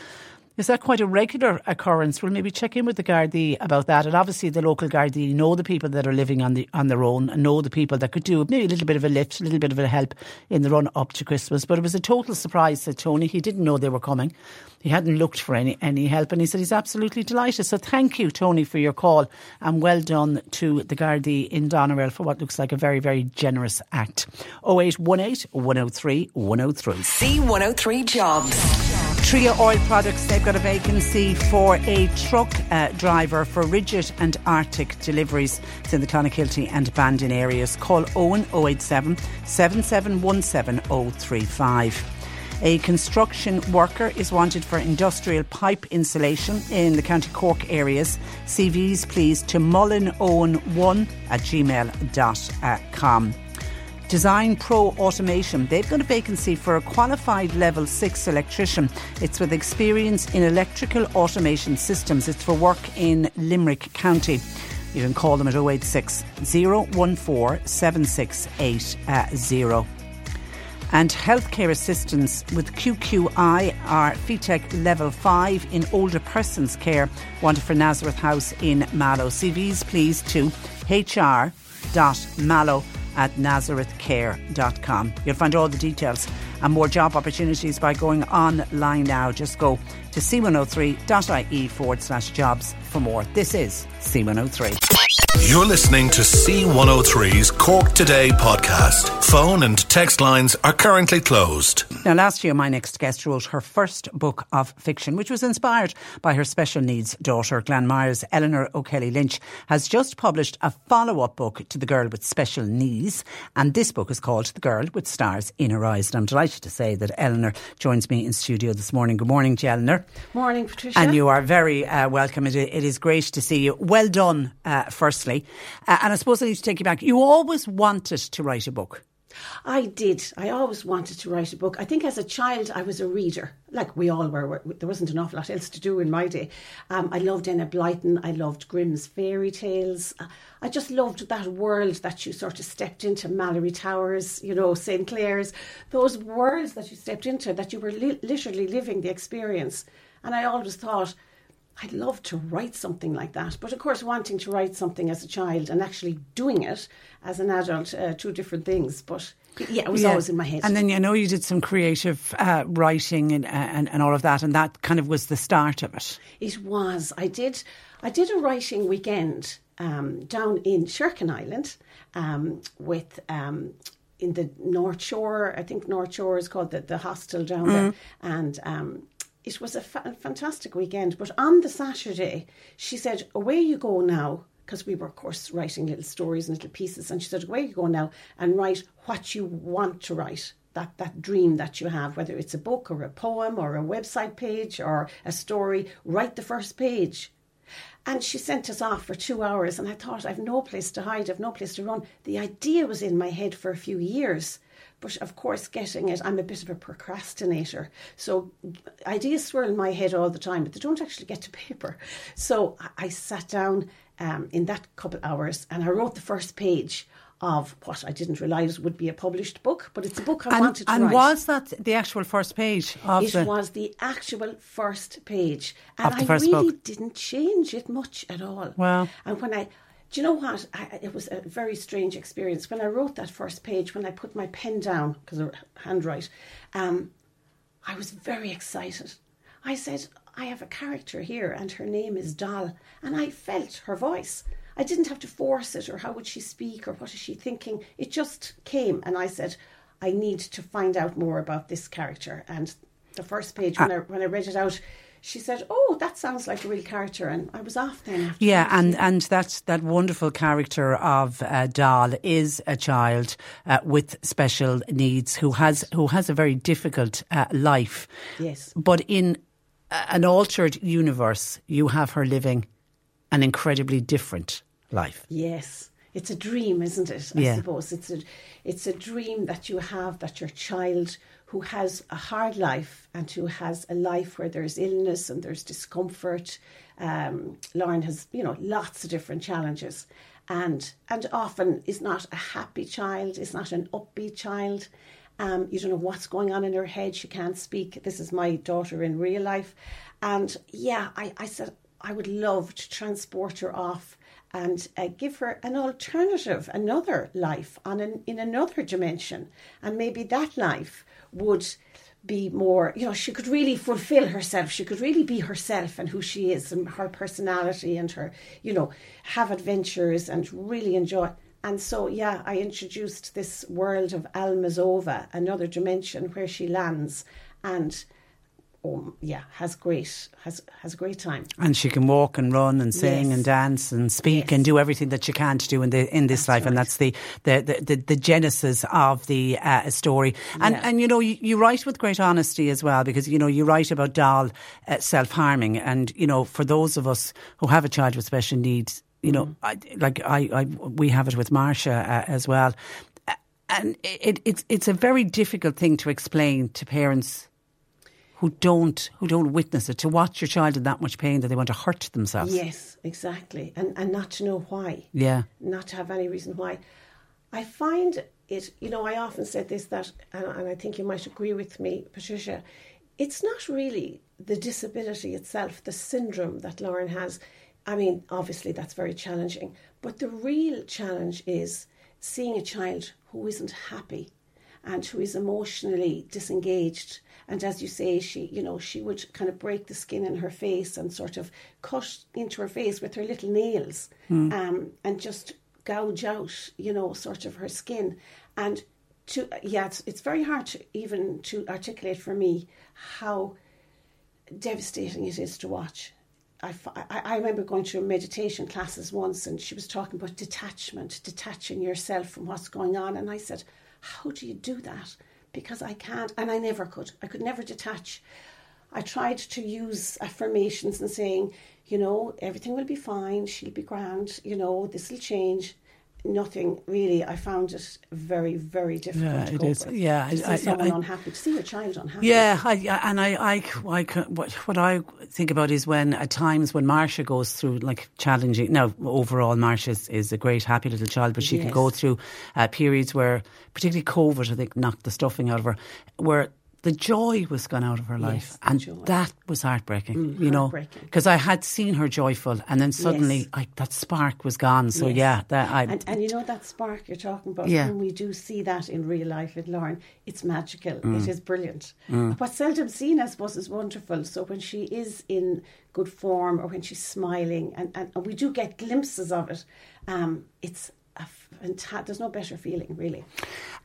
Is that quite a regular occurrence? We'll maybe check in with the Gardaí about that. And obviously, the local Gardaí know the people that are living on the on their own and know the people that could do maybe a little bit of a lift, a little bit of a help in the run up to Christmas. But it was a total surprise, said Tony. He didn't know they were coming. He hadn't looked for any, any help. And he said he's absolutely delighted. So thank you, Tony, for your call. And well done to the Gardaí in Doneraile for what looks like a very, very generous act. 0818 103 103. C103 Jobs. Tria Oil Products, they've got a vacancy for a truck uh, driver for Rigid and Arctic deliveries. In the Clonakilty and Bandon areas. Call Owen 087 7717 035. A construction worker is wanted for industrial pipe insulation in the County Cork areas. CVs please to mullinowen1 at gmail.com. Design Pro Automation. They've got a vacancy for a qualified level 6 electrician. It's with experience in electrical automation systems. It's for work in Limerick County. You can call them at 086 014 7680. Uh, and healthcare assistants with QQI are FETAC level 5 in older persons care wanted for Nazareth House in Mallow. CVs please to hr.mallow at nazarethcare.com. You'll find all the details and more job opportunities by going online now. Just go to c103.ie forward slash jobs for more. This is C103. You're listening to C103's Cork Today podcast. Phone and text lines are currently closed. Now, last year, my next guest wrote her first book of fiction, which was inspired by her special needs daughter, Glanmire's Eleanor O'Kelly Lynch, has just published a follow up book to The Girl with Special Needs. And this book is called The Girl with Stars in Her Eyes. And I'm delighted to say that Eleanor joins me in studio this morning. Good morning, to you, Morning, Patricia. And you are very uh, welcome. It, it is great to see you. Well done, uh, firstly. Uh, and I suppose I need to take you back. You always wanted to write a book. I did. I always wanted to write a book. I think as a child, I was a reader, like we all were. There wasn't an awful lot else to do in my day. Um, I loved Enid Blyton. I loved Grimm's fairy tales. Uh, I just loved that world that you sort of stepped into, Malory Towers, you know, St. Clair's, those worlds that you stepped into, that you were li- literally living the experience. And I always thought, I'd love to write something like that. But of course, wanting to write something as a child and actually doing it as an adult, uh, two different things. But yeah, it was Yeah. always in my head. And then you know you did some creative uh, writing and, and and all of that, and that kind of was the start of it. It was. I did. I did a writing weekend um, down in Sherkin Island um, with. Um, in the North Shore, I think North Shore is called the, the hostel down there, and um, it was a fa- fantastic weekend. But on the Saturday, she said, "Away you go now," because we were, of course, writing little stories and little pieces. And she said, "Away you go now and write what you want to write." That, that dream that you have, whether it's a book or a poem or a website page or a story, write the first page. And she sent us off for two hours, and I thought, I've no place to hide, I've no place to run. The idea was in my head for a few years, but of course, getting it, I'm a bit of a procrastinator. So ideas swirl in my head all the time, but they don't actually get to paper. So I sat down um, in that couple hours and I wrote the first page of what I didn't realise would be a published book, but it's a book I And, wanted to write. and was that the actual first page of It the? was the actual first page, and I really book. didn't change it much at all. Wow. And when I, do you know what? I, it was a very strange experience when I wrote that first page. When I put my pen down because I handwrite, um, I was very excited. I said, "I have a character here, and her name is Doll," and I felt her voice. I didn't have to force it, or how would she speak, or what is she thinking. It just came, and I said, "I need to find out more about this character." And the first page, when I when I read it out, she said, "Oh, that sounds like a real character," and I was off then. After Yeah, that. and, and that, that wonderful character of uh, Doll is a child uh, with special needs who has who has a very difficult uh, life. Yes. But in an altered universe, you have her living an incredibly different life. Yes. It's a dream, isn't it? I Yeah. suppose it's a it's a dream that you have that your child who has a hard life and who has a life where there's illness and there's discomfort. Um, Lauren has, you know, lots of different challenges, and and often is not a happy child, is not an upbeat child. Um, you don't know what's going on in her head. She can't speak. This is my daughter in real life, And yeah, I, I said I would love to transport her off and uh, give her an alternative, another life on an, in another dimension, and maybe that life would be more, you know, she could really fulfill herself. She could really be herself and who she is and her personality and her, you know, have adventures and really enjoy. And so, yeah, I introduced this world of Almazova, another dimension where she lands and oh, yeah, has great has has a great time. And she can walk and run and sing Yes. and dance and speak Yes. and do everything that she can to do in the in this life, and that's the the, the, the, the genesis of the uh, story. And Yeah. and you know you, you write with great honesty as well because you know you write about Doll uh, self harming, and you know for those of us who have a child with special needs, you know, I, like I, I we have it with Marcia uh, as well. And it, it's it's a very difficult thing to explain to parents who don't who don't witness it to watch your child in that much pain that they want to hurt themselves. Yes, exactly, and and not to know why. Yeah. not to have any reason why. I find it, you know, I often said this that, and, and I think you might agree with me, Patricia, it's not really the disability itself, the syndrome that Lauren has. I mean, obviously that's very challenging, but the real challenge is seeing a child who isn't happy and who is emotionally disengaged. And as you say, she, you know, she would kind of break the skin in her face and sort of cut into her face with her little nails, um, and just gouge out, you know, sort of her skin. And to yeah, it's, it's very hard to even to articulate for me how devastating it is to watch. I, I- remember going through meditation classes once and she was talking about detachment, detaching yourself from what's going on. And I said, How do you do that? Because I can't, and I never could. I could never detach. I tried to use affirmations and saying, you know, everything will be fine, she'll be grand, you know, this will change. Nothing really. I found it very, very difficult. Yeah, to it is. with. Yeah, to see I- I- someone I- unhappy, to see your child unhappy. Yeah, I, and I, I, what, what I think about is when at times when Marcia goes through like challenging. Now, overall, Marcia is, is a great, happy little child, but she can go through uh, periods where, particularly COVID, I think knocked the stuffing out of her, where the joy was gone out of her life, the and joy. that was heartbreaking. Mm, you know, because I had seen her joyful, and then suddenly, Yes. I, that spark was gone. So Yes. yeah, that I. and, and you know that spark you're talking about Yeah. when we do see that in real life with Lauren it's magical Mm. it is brilliant what's seldom seen I suppose is wonderful so when she is in good form or when she's smiling and, and, and we do get glimpses of it um, it's a there's no better feeling really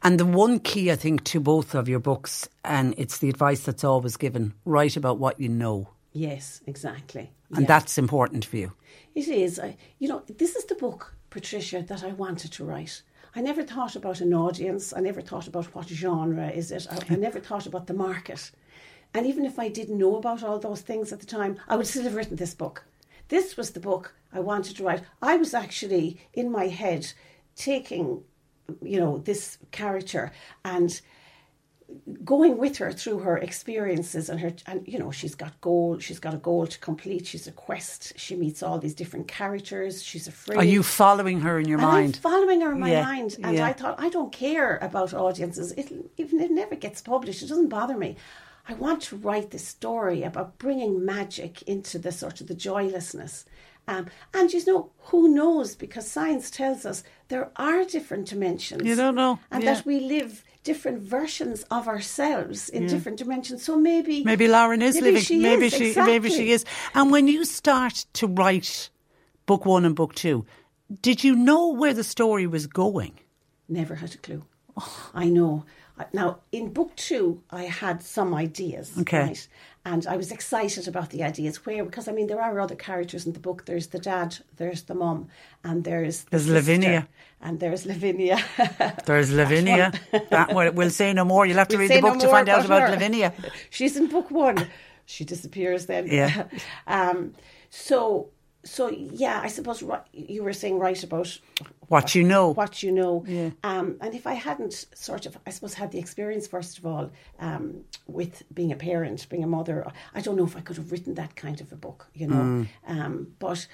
And the one key, I think, to both of your books, and it's the advice that's always given write about what you know. yes exactly And Yeah. that's important for you. It is. I, you know, this is the book, Patricia, that I wanted to write. I never thought about an audience. I never thought about what genre is it. I, I never thought about the market. And even if I didn't know about all those things at the time, I would still have written this book. This was the book I wanted to write. I was actually in my head taking, you know, this character and going with her through her experiences and her and you know she's got goal she's got a goal to complete. She's a quest. She meets all these different characters. She's afraid. Are you following her in your and mind? I'm following her in my Yeah, mind. And yeah. I thought I don't care about audiences. It even it never gets published it doesn't bother me I want to write this story about bringing magic into the sort of the joylessness um, and you know who knows because science tells us there are different dimensions You don't know, and yeah. that we live different versions of ourselves in different dimensions. So maybe Maybe Lauren is maybe living. She maybe is, she. exactly. Maybe she is. And when you start to write book one and book two, did you know where the story was going? Never had a clue. I know. Now, in book two, I had some ideas. Okay. Right? And I was excited about the ideas. Where? Because, I mean, there are other characters in the book. There's the dad, there's the mum, and there's the There's sister, Lavinia. And there's Lavinia. There's Lavinia. that well, we'll say no more. You'll have to We'll read the book no to find out about her. Lavinia. She's in book one. She disappears then. Yeah. um, so, so yeah, I suppose ri- you were saying right about What you know. what you know. Yeah. Um, and if I hadn't sort of, I suppose, had the experience first of all um, with being a parent, being a mother, I don't know if I could have written that kind of a book, you know. Mm. Um, but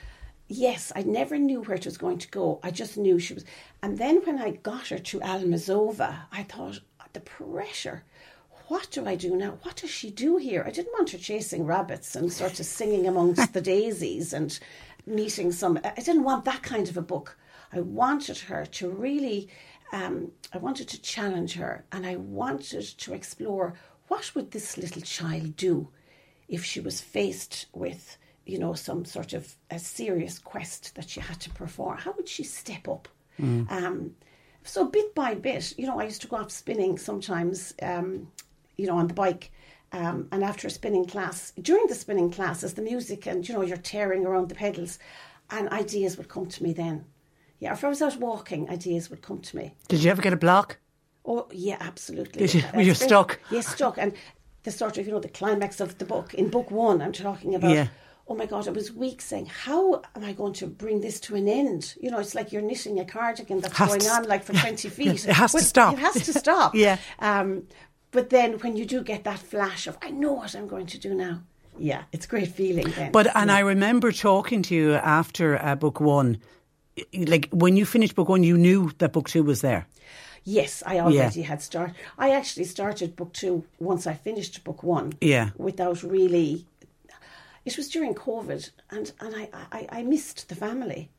yes, I never knew where it was going to go. I just knew she was. And then when I got her to Almazova, I thought the pressure. What do I do now? What does she do here? I didn't want her chasing rabbits and sort of singing amongst the daisies and meeting some. I didn't want that kind of a book. I wanted her to really, um, I wanted to challenge her and I wanted to explore what would this little child do if she was faced with, you know, some sort of a serious quest that she had to perform. How would she step up? Um, so bit by bit, you know, I used to go off spinning sometimes, um, you know, on the bike. Um, and after a spinning class, during the spinning classes, the music and, you know, you're tearing around the pedals and ideas would come to me then. Yeah, if I was out walking, ideas would come to me. Did you ever get a block? Oh, yeah, absolutely. Did you- were you stuck? Yeah, stuck. And the sort of, you know, the climax of the book, in book one, I'm talking about, Yeah. oh my God, I was weak saying, how am I going to bring this to an end? You know, it's like you're knitting a cardigan that's Has going on like for 20 feet. It has to stop. It has to stop. Yeah. Um, but then when you do get that flash of, I know what I'm going to do now. Yeah, it's a great feeling then. But and yeah. I remember talking to you after uh, book one. Like when you finished book one, you knew that book two was there. Yes, I already had started. I actually started book two once I finished book one. Yeah. Without really. It was during COVID, and, and I, I, I missed the family.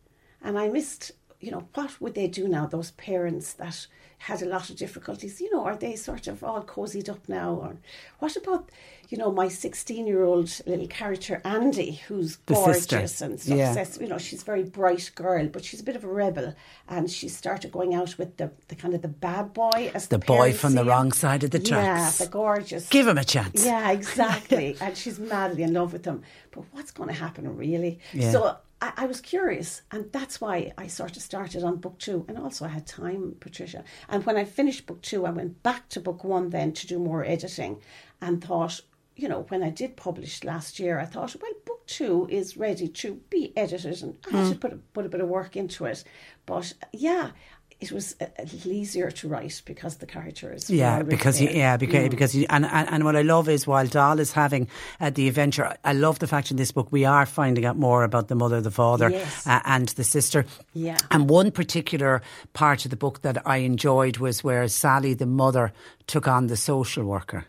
And I missed, you know, what would they do now, those parents that had a lot of difficulties? You know, are they sort of all cozied up now? Or what about, you know, my 16 year old little character, Andy, who's The sister. gorgeous and Yeah. successful? You know, she's a very bright girl, but she's a bit of a rebel. And she started going out with the, the kind of the bad boy as The the, boy from the wrong side of the tracks. Yeah, the gorgeous. Give him a chance. Yeah, exactly. and she's madly in love with him. But what's going to happen, really? Yeah. So I, I was curious, and that's why I sort of started on book two. And also, I had time, Patricia. And when I finished book two, I went back to book one then to do more editing and thought, you know, when I did publish last year, I thought, well, book two is ready to be edited, and I Mm. to put a, put a bit of work into it. But yeah, it was a, a little easier to write because the characters. Yeah, because there. yeah, because Mm. because you, and, and and what I love is while Doll is having uh, the adventure, I love the fact in this book we are finding out more about the mother, the father, Yes. uh, and the sister. Yeah. And one particular part of the book that I enjoyed was where Sally, the mother, took on the social worker.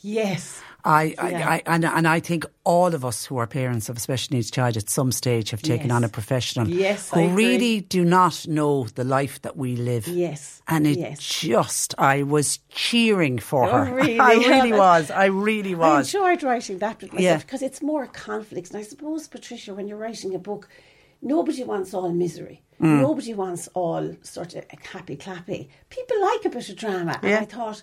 Yes. I, Yeah. I, I and, and I think all of us who are parents of a special needs child at some stage have taken Yes. on a professional Yes, who really do not know the life that we live. Yes, And it yes. just, I was cheering for Oh, her. really? I really Yeah, was. I really was. I enjoyed writing that with myself Yeah. because it's more conflicts. And I suppose, Patricia, when you're writing a book, nobody wants all misery. Mm. Nobody wants all sort of happy clappy. People like a bit of drama. And I thought,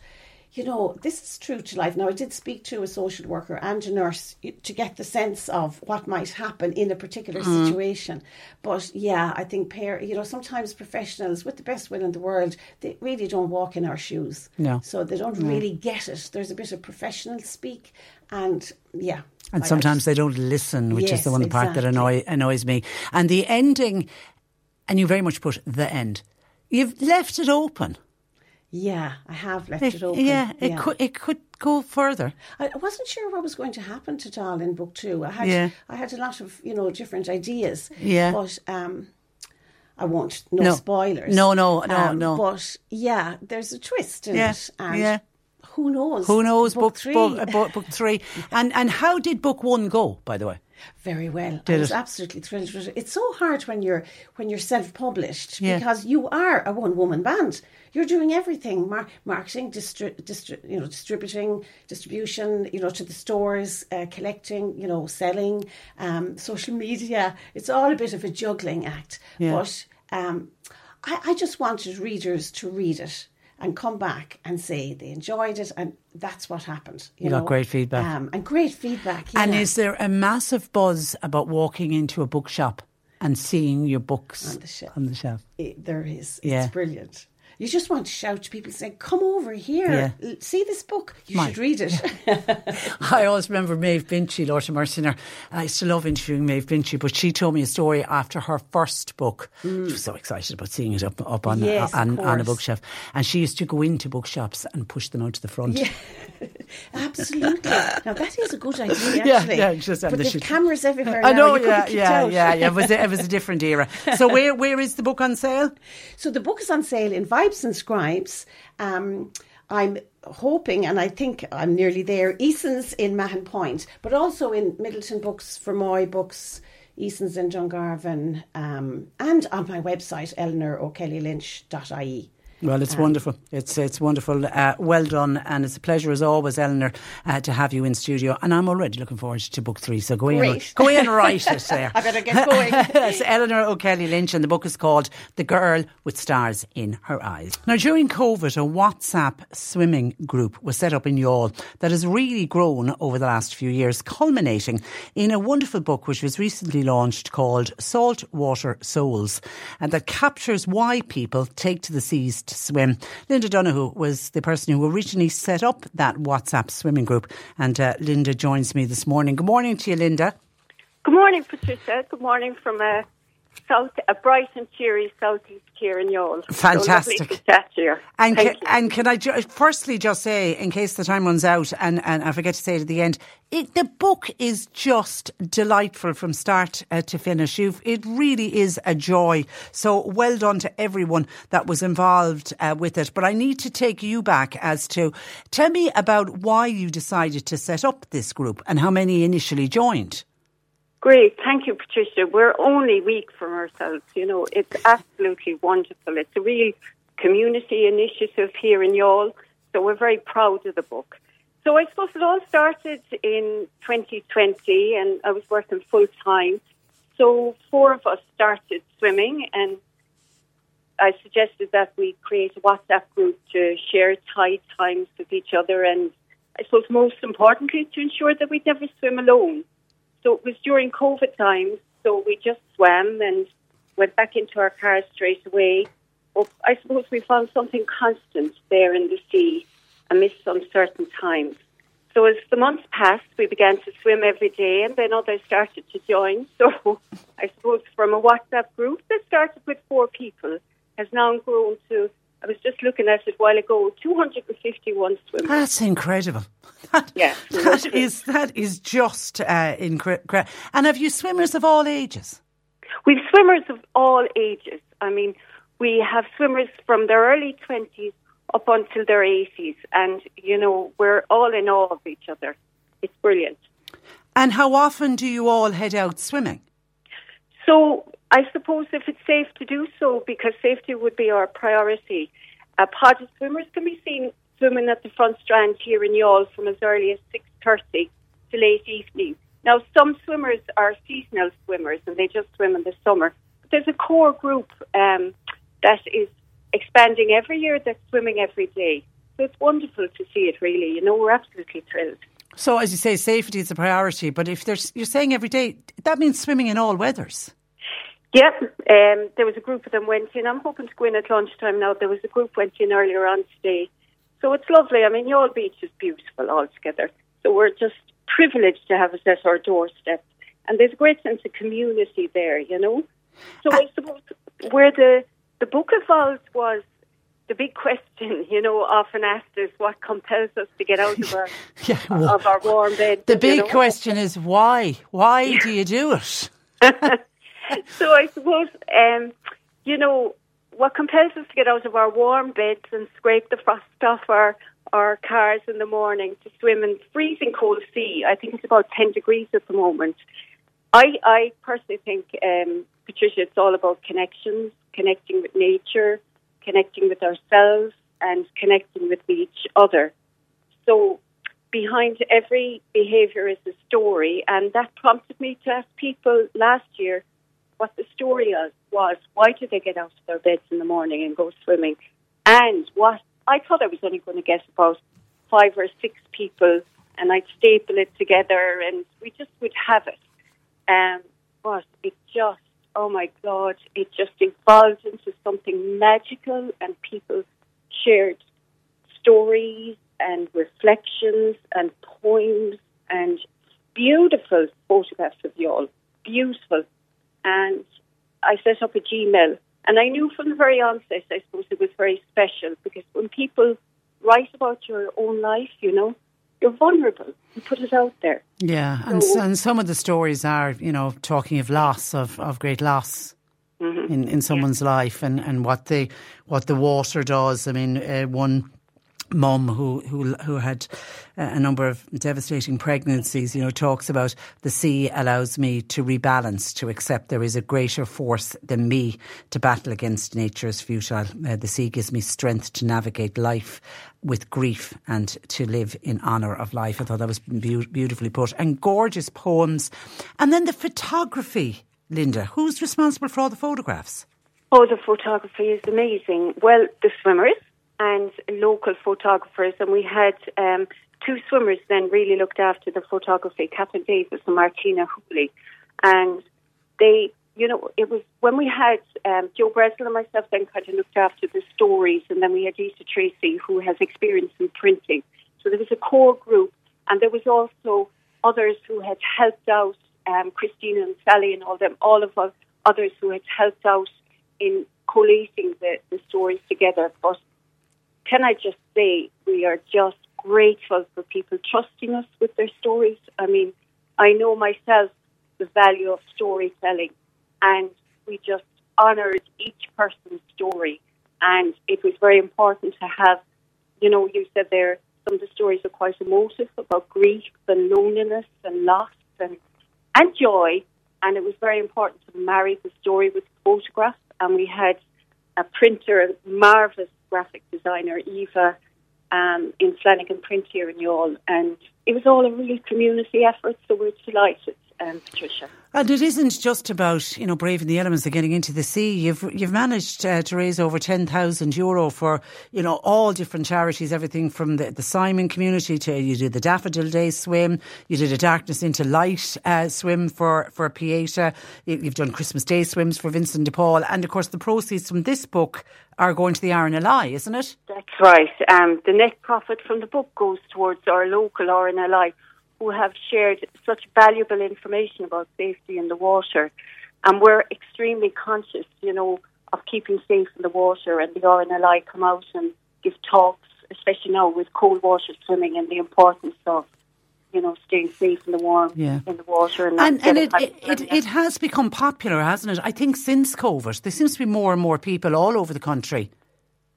you know, this is true to life. Now, I did speak to a social worker and a nurse to get the sense of what might happen in a particular Mm. situation. But yeah, I think, pair, you know, sometimes professionals, with the best will in the world, they really don't walk in our shoes. No. So they don't No. really get it. There's a bit of professional speak, and yeah. And I- sometimes just- they don't listen, which is the one part that annoy, annoys me. And the ending, and you very much put the end. You've left it open. Yeah, I have left it, open. Yeah, it could it could go further. I I wasn't sure what was going to happen to Doll in book two. I had Yeah. I had a lot of you know different ideas. Yeah. but um, I won't no, No. spoilers. No, no, no, Um, no. But yeah, there's a twist in Yeah, it, and yeah. who knows? Who knows? Book, three. book, uh, book, book three. And and how did book one go? By the way, Very well. I was it? absolutely thrilled with it. It's so hard when you're when you're self-published Yeah. because you are a one-woman band. You're doing everything: mar- marketing, distri- distri- you know, distributing, distribution, you know, to the stores, uh, collecting, you know, selling, um, social media. It's all a bit of a juggling act. Yeah. But um, I, I just wanted readers to read it and come back and say they enjoyed it, and that's what happened. You, You got know? great feedback. um, and great feedback. and is there a massive buzz about walking into a bookshop and seeing your books On the shelf. On the shelf. It, there is. Yeah. It's brilliant. You just want to shout to people, say, "Come over here, Yeah. See this book. You My- should read it." I always remember Maeve Binchy, Mercy. her- I used to love interviewing Maeve Binchy, but she told me a story after her first book. She was so excited about seeing it up, up on, Mm. Yes, on, on a bookshelf. And she used to go into bookshops and push them out to the front. Yeah. Absolutely. Now that is a good idea, Yeah, actually. yeah, just- but there's should- cameras everywhere. I know, yeah, yeah, yeah, yeah. It was, a, it was a different era. So where where is the book on sale? So the book is on sale in Vibes and Scribes. Um, I'm hoping, and I think I'm nearly there, Eason's in Mahon Point, but also in Midleton Books, Fermoy Books, Eason's in Dungarvan, um, and on my website, eleanorokelly-lynch.ie. Well, it's wonderful. It's it's wonderful. Uh, well done, and it's a pleasure as always, Eleanor, uh, to have you in studio. And I'm already looking forward to book three. So go in, go in and write it there. I better get going. it's Eleanor O'Kelly Lynch, and the book is called "The Girl with Stars in Her Eyes." Now, during COVID, a WhatsApp swimming group was set up in Youghal that has really grown over the last few years, culminating in a wonderful book which was recently launched called "Saltwater Souls," and that captures why people take to the seas swim. Linda Donoghue was the person who originally set up that WhatsApp swimming group, and uh, Linda joins me this morning. Good morning to you, Linda. Good morning, Patricia. Good morning from a south, a bright and cheery southeast here in Youghal. Fantastic. So chat to. And can, and can I ju- firstly just say, in case the time runs out, and, and I forget to say it at the end, it, the book is just delightful from start uh, to finish. You've, it really is a joy. So well done to everyone that was involved uh, with it. But I need to take you back as to tell me about why you decided to set up this group and how many initially joined. Great. Thank you, Patricia. We're only weak from ourselves. You know, it's absolutely wonderful. It's a real community initiative here in Youghal. So we're very proud of the book. So I suppose it all started in 2020 and I was working full time. So four of us started swimming and I suggested that we create a WhatsApp group to share tide times with each other and I suppose most importantly to ensure that we'd never swim alone. So it was during COVID times, so we just swam and went back into our cars straight away. But I suppose we found something constant there in the sea amidst uncertain times. So as the months passed, we began to swim every day, and then others started to join. So I suppose from a WhatsApp group that started with four people has now grown to, I was just looking at it a while ago, 251 swimmers. That's incredible. yeah. That is that is just uh, incredible. And have you swimmers of all ages? We've swimmers of all ages. I mean, we have swimmers from their early 20s up until their 80s. And, you know, we're all in awe of each other. It's brilliant. And how often do you all head out swimming? So I suppose if it's safe to do so, because safety would be our priority, uh, pod swimmers can be seen swimming at the front strand here in Youghal from as early as 6.30 to late evening. Now, some swimmers are seasonal swimmers and they just swim in the summer. But there's a core group um, that is expanding every year that's swimming every day. So it's wonderful to see it, really. You know, we're absolutely thrilled. So, as you say, safety is a priority. But if there's, you're saying every day, that means swimming in all weathers. Yep, um, there was a group of them went in. I'm hoping to go in at lunchtime now. There was a group went in earlier on today. So it's lovely. I mean, Youghal Beach is beautiful altogether. So we're just privileged to have it at our doorstep. And there's a great sense of community there, you know. So I suppose where the, the book evolved was the big question, you know, often asked is what compels us to get out of our, Yeah, well, of our warm bed. The big know? question is why? Why do you do it? so I suppose, um, you know, what compels us to get out of our warm beds and scrape the frost off our, our cars in the morning to swim in freezing cold sea. I think it's about 10 degrees at the moment. I, I personally think, um, Patricia, it's all about connections, connecting with nature, connecting with ourselves, and connecting with each other. So behind every behaviour is a story, and that prompted me to ask people last year what the story was. Why do they get out of their beds in the morning and go swimming? And what I thought I was only going to get about five or six people, and I'd staple it together, and we just would have it. Um, but it just, oh my God, it just evolved into something magical, and people shared stories and reflections and poems and beautiful photographs of Youghal. Beautiful. And I set up a Gmail. And I knew from the very onset, I suppose it was very special because when people write about your own life, you know, you're vulnerable. You put it out there. Yeah, and, So- and some of the stories are, you know, talking of loss, of, of great loss Mm-hmm. in, in someone's life and, and what the what the water does. I mean, uh, one mum who who who had uh, a number of devastating pregnancies, you know, talks about the sea allows me to rebalance, to accept there is a greater force than me to battle against nature's futile. Uh, the sea gives me strength to navigate life with grief and to live in honour of life. I thought that was be- beautifully put and gorgeous poems, and then the photography. Linda, who's responsible for all the photographs? Oh, the photography is amazing. Well, the swimmers and local photographers, and we had um, two swimmers then really looked after the photography, Catherine Davis and Martina Hooley, and they, you know, it was when we had um, Joe Breslin and myself then kind of looked after the stories, and then we had Lisa Tracy who has experience in printing. So there was a core group, and there was also others who had helped out, um, Christina and Sally and all them, all of us others who had helped out in collating the, the stories together. But can I just say we are just grateful for people trusting us with their stories. I mean, I know myself the value of storytelling, and we just honoured each person's story. And it was very important to have, you know, you said there some of the stories are quite emotive about grief and loneliness and loss and and joy. And it was very important to marry the story with photographs. And we had a printer, a marvelous graphic designer, Eva, um, in Flanagan Print here in Youghal. And it was all a real community effort, so we're delighted, um, Patricia. And it isn't just about you know braving the elements and getting into the sea. You've you've managed uh, to raise over ten thousand euro for you know all different charities, everything from the, the Simon community to you did the Daffodil Day swim, you did a Darkness into Light uh, swim for for Pieta, you've done Christmas Day swims for Vincent de Paul, and of course the proceeds from this book are going to the RNLI, isn't it? That's right. Um, the net profit from the book goes towards our local RNLI who have shared such valuable information about safety in the water. And we're extremely conscious, you know, of keeping safe in the water. And the RNLI come out and give talks, especially now with cold water swimming and the importance of, you know, staying safe in the warm Yeah. in the water. And, And, and it, it, it, it has become popular, hasn't it? I think since COVID, there seems to be more and more people all over the country.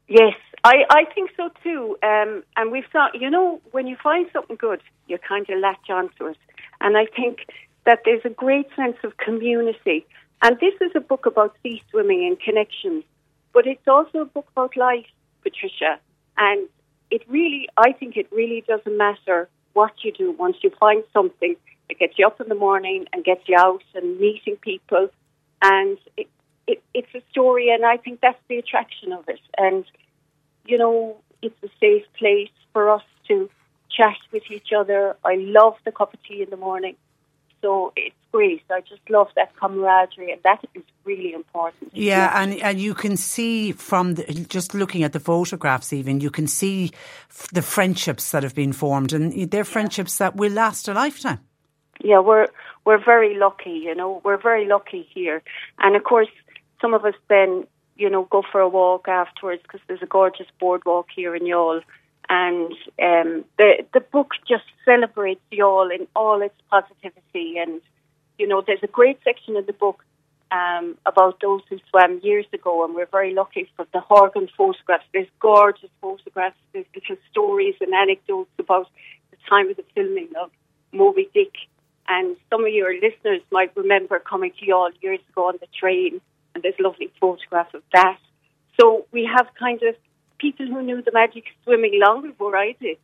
Yes, I, I think so too. Um, and we've thought, you know, when you find something good, you kind of latch onto it. And I think that there's a great sense of community. And this is a book about sea swimming and connections, but it's also a book about life, Patricia. And it really, I think it really doesn't matter what you do once you find something that gets you up in the morning and gets you out and meeting people. And it, it, it's a story, and I think that's the attraction of it. And you know, it's a safe place for us to chat with each other. I love the cup of tea in the morning. So it's great. I just love that camaraderie, and that is really important. Yeah, and and you can see from the, just looking at the photographs, even you can see f- the friendships that have been formed, and they're friendships that will last a lifetime. Yeah, we're we're very lucky. You know, we're very lucky here, and of course, some of us then you know go for a walk afterwards because there's a gorgeous boardwalk here in Youghal. And um, the the book just celebrates Youghal in all its positivity, and you know there's a great section in the book um, about those who swam years ago, and we're very lucky for the Horgan photographs. There's gorgeous photographs, there's little stories and anecdotes about the time of the filming of Moby Dick. And some of your listeners might remember coming to Youghal years ago on the train, and there's a lovely photograph of that. So we have kind of people who knew the magic swimming long before I did.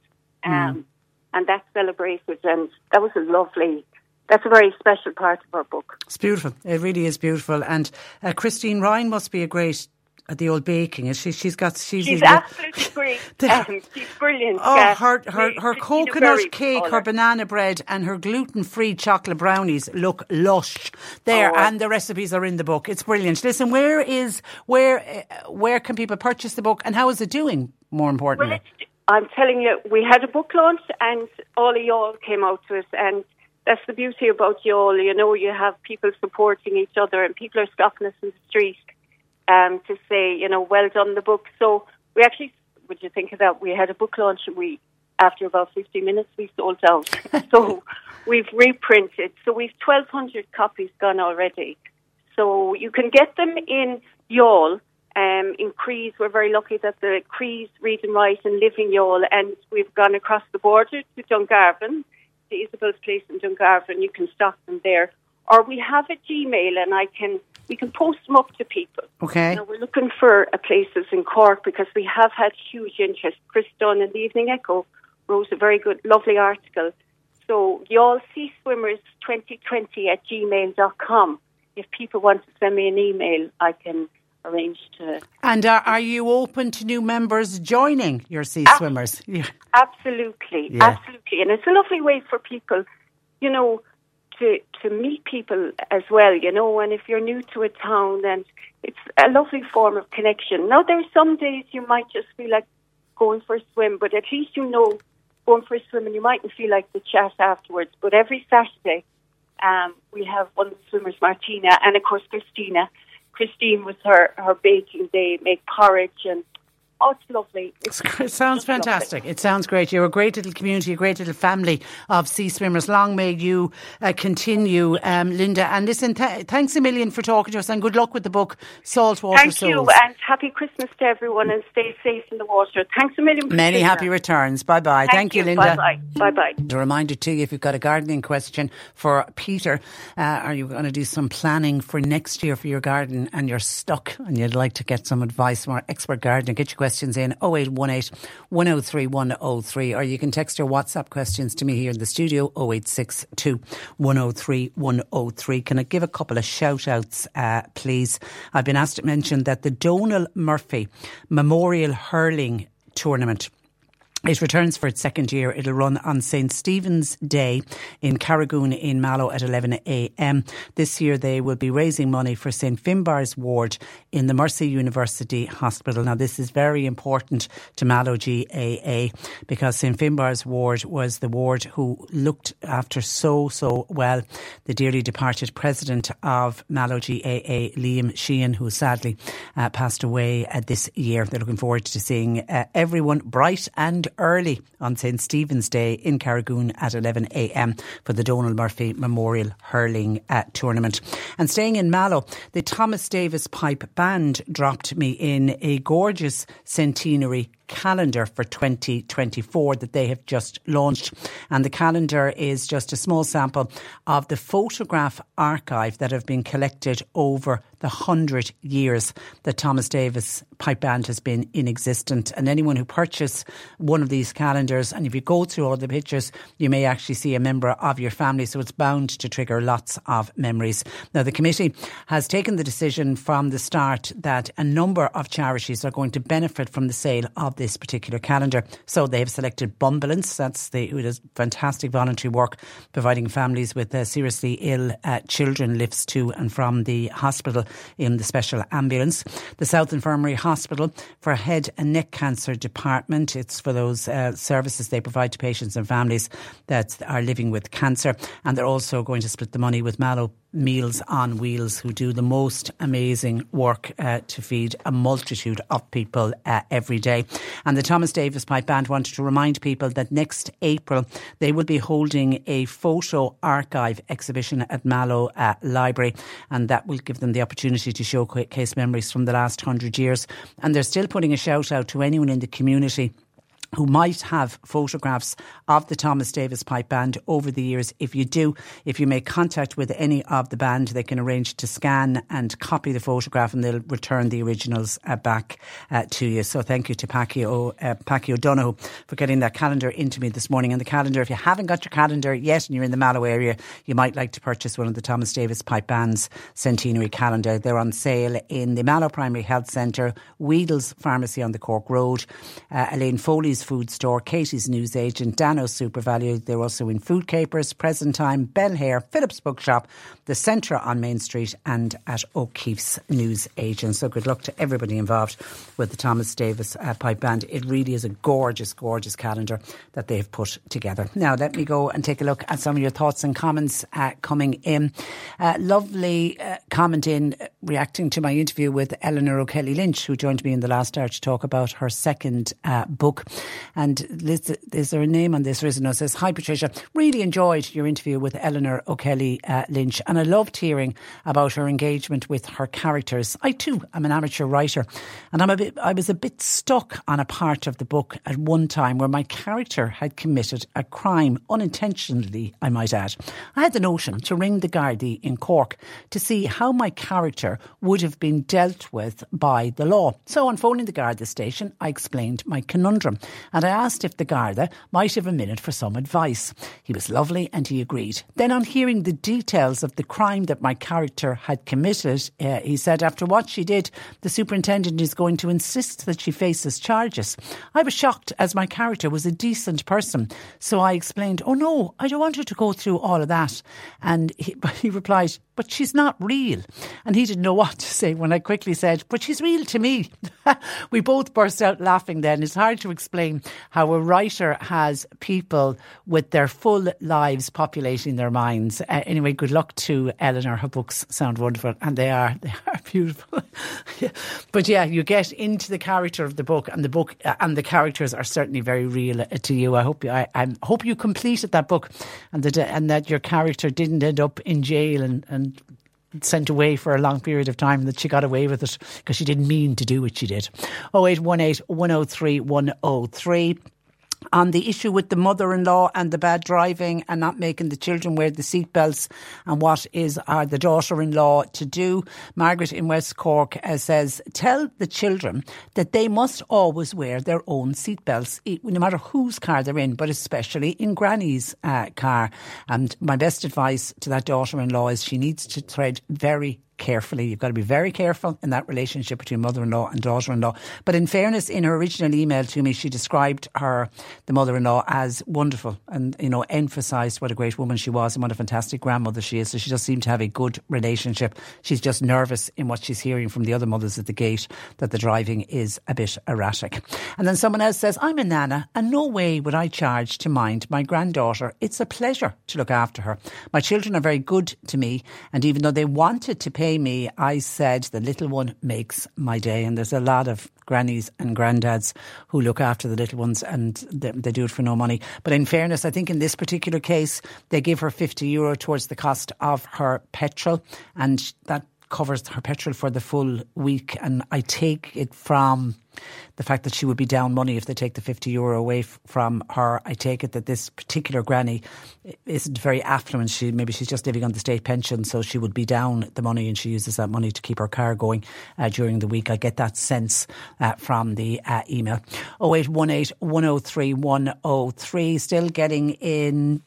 Um, And that's celebrated, and that was a lovely, that's a very special part of our book. It's beautiful. It really is beautiful. And uh, Christine Ryan must be a great at the old baking. Is she? She's got. She's, She's absolutely great. um, she's brilliant. Oh, her her, her coconut cake, her banana bread, and her gluten free chocolate brownies look lush there, Oh. and the recipes are in the book. It's brilliant. Listen, where is where uh, where can people purchase the book, and how is it doing? More importantly, I'm telling you, we had a book launch and all of Youghal came out to us and that's the beauty about Youghal. You know, you have people supporting each other and people are stopping us in the street um, to say, you know, well done the book. So we actually, would you think of that? We had a book launch and we, after about 50 minutes, we sold out. so we've reprinted. So we've 1,200 copies gone already. So you can get them in Youghal Um, in Crees, we're very lucky that the Crees read and write and live in Youghal, and we've gone across the border to Dungarvan, to Isabel's place in Dungarvan. You can stock them there, or we have a Gmail, and I can we can post them up to people. Okay. Now, we're looking for uh, places in Cork because we have had huge interest. Chris Dunn in the Evening Echo wrote a very good, lovely article. So, Youghal sea swimmers 2020 at gmail.com. If people want to send me an email, I can arrange to. And are, are you open to new members joining your sea Ab- swimmers? Yeah. Absolutely, Yeah. absolutely. And it's a lovely way for people, you know, to, to meet people as well, you know, and if you're new to a town, then it's a lovely form of connection. Now, there are some days you might just feel like going for a swim, but at least you know going for a swim and you mightn't feel like the chat afterwards. But every Saturday, um, we have one of the swimmers, Martina, and of course, Christina. Christine was her, her baking day, make porridge and oh, it's lovely. It's, It sounds fantastic. It sounds great. You're a great little community, a great little family of sea swimmers. Long may you uh, continue, um, Linda. And listen, th- thanks a million for talking to us and good luck with the book, Saltwater Thank Souls. you, and happy Christmas to everyone, and stay safe in the water. Thanks a million. Many Patricia. happy returns. Bye bye. Thank, you, Linda. Bye bye. Bye bye. A reminder to you if you've got a gardening question for Peter, uh, are you going to do some planning for next year for your garden and you're stuck and you'd like to get some advice from our expert gardener? Get your questions in 0818 103 103 or you can text your WhatsApp questions to me here in the studio 0862 103 103. Can I give a couple of shout outs, uh, please? I've been asked to mention that the Donal Murphy Memorial Hurling Tournament it returns for its second year. It'll run on St. Stephen's Day in Carrigoon in Mallow at 11am. This year they will be raising money for St. Finbarr's ward in the Mercy University Hospital. Now this is very important to Mallow GAA because St. Finbarr's ward was the ward who looked after so, so well the dearly departed president of Mallow GAA, Liam Sheehan, who sadly uh, passed away uh, this year. They're looking forward to seeing uh, everyone bright and early on St. Stephen's Day in Carrigoon at 11am for the Donal Murphy Memorial Hurling uh, Tournament. And staying in Mallow, the Thomas Davis Pipe Band dropped me in a gorgeous centenary calendar for 2024 that they have just launched. And the calendar is just a small sample of the photograph archive that have been collected over the hundred years that Thomas Davis Pipe Band has been in existence. And anyone who purchase one of these calendars, and if you go through all the pictures, you may actually see a member of your family. So it's bound to trigger lots of memories. Now, the committee has taken the decision from the start that a number of charities are going to benefit from the sale of this particular calendar. So they have selected Bumbulance, that's the who does fantastic voluntary work providing families with uh, seriously ill uh, children lifts to and from the hospital in the special ambulance. The South Infirmary Hospital for Head and Neck Cancer Department. It's for those uh, services they provide to patients and families that are living with cancer. And they're also going to split the money with Mallow Meals on Wheels, who do the most amazing work uh, to feed a multitude of people uh, every day. And the Thomas Davis Pipe Band wanted to remind people that next April they will be holding a photo archive exhibition at Mallow uh, Library, and that will give them the opportunity to showcase memories from the last hundred years. And they're still putting a shout out to anyone in the community who might have photographs of the Thomas Davis Pipe Band over the years. If you do, if you make contact with any of the band, they can arrange to scan and copy the photograph and they'll return the originals uh, back uh, to you. So thank you to Packy, o, uh, O'Donoghue for getting that calendar into me this morning. And the calendar, if you haven't got your calendar yet and you're in the Mallow area, you might like to purchase one of the Thomas Davis Pipe Band's centenary calendar. They're on sale in the Mallow Primary Health Centre, Weedle's Pharmacy on the Cork Road, uh, Elaine Foley's Food Store, Katie's News Agent, Dano's Super Value. They're also in Food Capers, Present Time, Bell Hair, Phillips Bookshop, the Centre on Main Street, and at O'Keefe's News Agent. So good luck to everybody involved with the Thomas Davis uh, Pipe Band. It really is a gorgeous, gorgeous calendar that they've put together. Now, let me go and take a look at some of your thoughts and comments uh, coming in. Uh, lovely uh, comment in uh, reacting to my interview with Elanor O'Kelly Lynch, who joined me in the last hour to talk about her second uh, book. And Liz, is there a name on this? It says, Hi, Patricia. Really enjoyed your interview with Elanor O'Kelly Lynch, and I loved hearing about her engagement with her characters. I too am an amateur writer, and I'm a bit, I was a bit stuck on a part of the book at one time where my character had committed a crime unintentionally, I might add. I had the notion to ring the Gardaí in Cork to see how my character would have been dealt with by the law. So on phoning the Garda station, I explained my conundrum and I asked if the Garda might have a minute for some advice. He was lovely and he agreed. Then on hearing the details of the crime that my character had committed, uh, he said after what she did, the superintendent is going to insist that she faces charges. I was shocked as my character was a decent person. So I explained, oh no, I don't want her to go through all of that. And he, he replied, but she's not real. And he didn't know what to say when I quickly said, but she's real to me. we both burst out laughing then. It's hard to explain how a writer has people with their full lives populating their minds. Uh, anyway, good luck to Elanor. Her books sound wonderful and they are, they are beautiful. yeah. But yeah, you get into the character of the book and the book uh, and the characters are certainly very real uh, to you. I hope you, I, I hope you completed that book and that, and that your character didn't end up in jail and, and sent away for a long period of time and that she got away with it because she didn't mean to do what she did. 0818 103 103 on the issue with the mother-in-law and the bad driving and not making the children wear the seatbelts and what is uh, the daughter-in-law to do. Margaret in West Cork uh, says, tell the children that they must always wear their own seatbelts, no matter whose car they're in, but especially in Granny's uh, car. And my best advice to that daughter-in-law is she needs to tread very carefully. You've got to be very careful in that relationship between mother-in-law and daughter-in-law. But in fairness, in her original email to me, she described her, the mother-in-law, as wonderful and, you know, emphasised what a great woman she was and what a fantastic grandmother she is. So she just seemed to have a good relationship. She's just nervous in what she's hearing from the other mothers at the gate that the driving is a bit erratic. And then someone else says, I'm a nana and no way would I charge to mind my granddaughter. It's a pleasure to look after her. My children are very good to me and even though they wanted to pay me, I said the little one makes my day. And there's a lot of grannies and granddads who look after the little ones and they, they, do it for no money. But in fairness, I think in this particular case, they give her 50 euro towards the cost of her petrol and that covers her petrol for the full week. And I take it from the fact that she would be down money if they take the 50 euro away f- from her. I take it that this particular granny isn't very affluent. She Maybe she's just living on the state pension, so she would be down the money and she uses that money to keep her car going uh, during the week. I get that sense uh, from the uh, email. 0818 103 103. Still getting in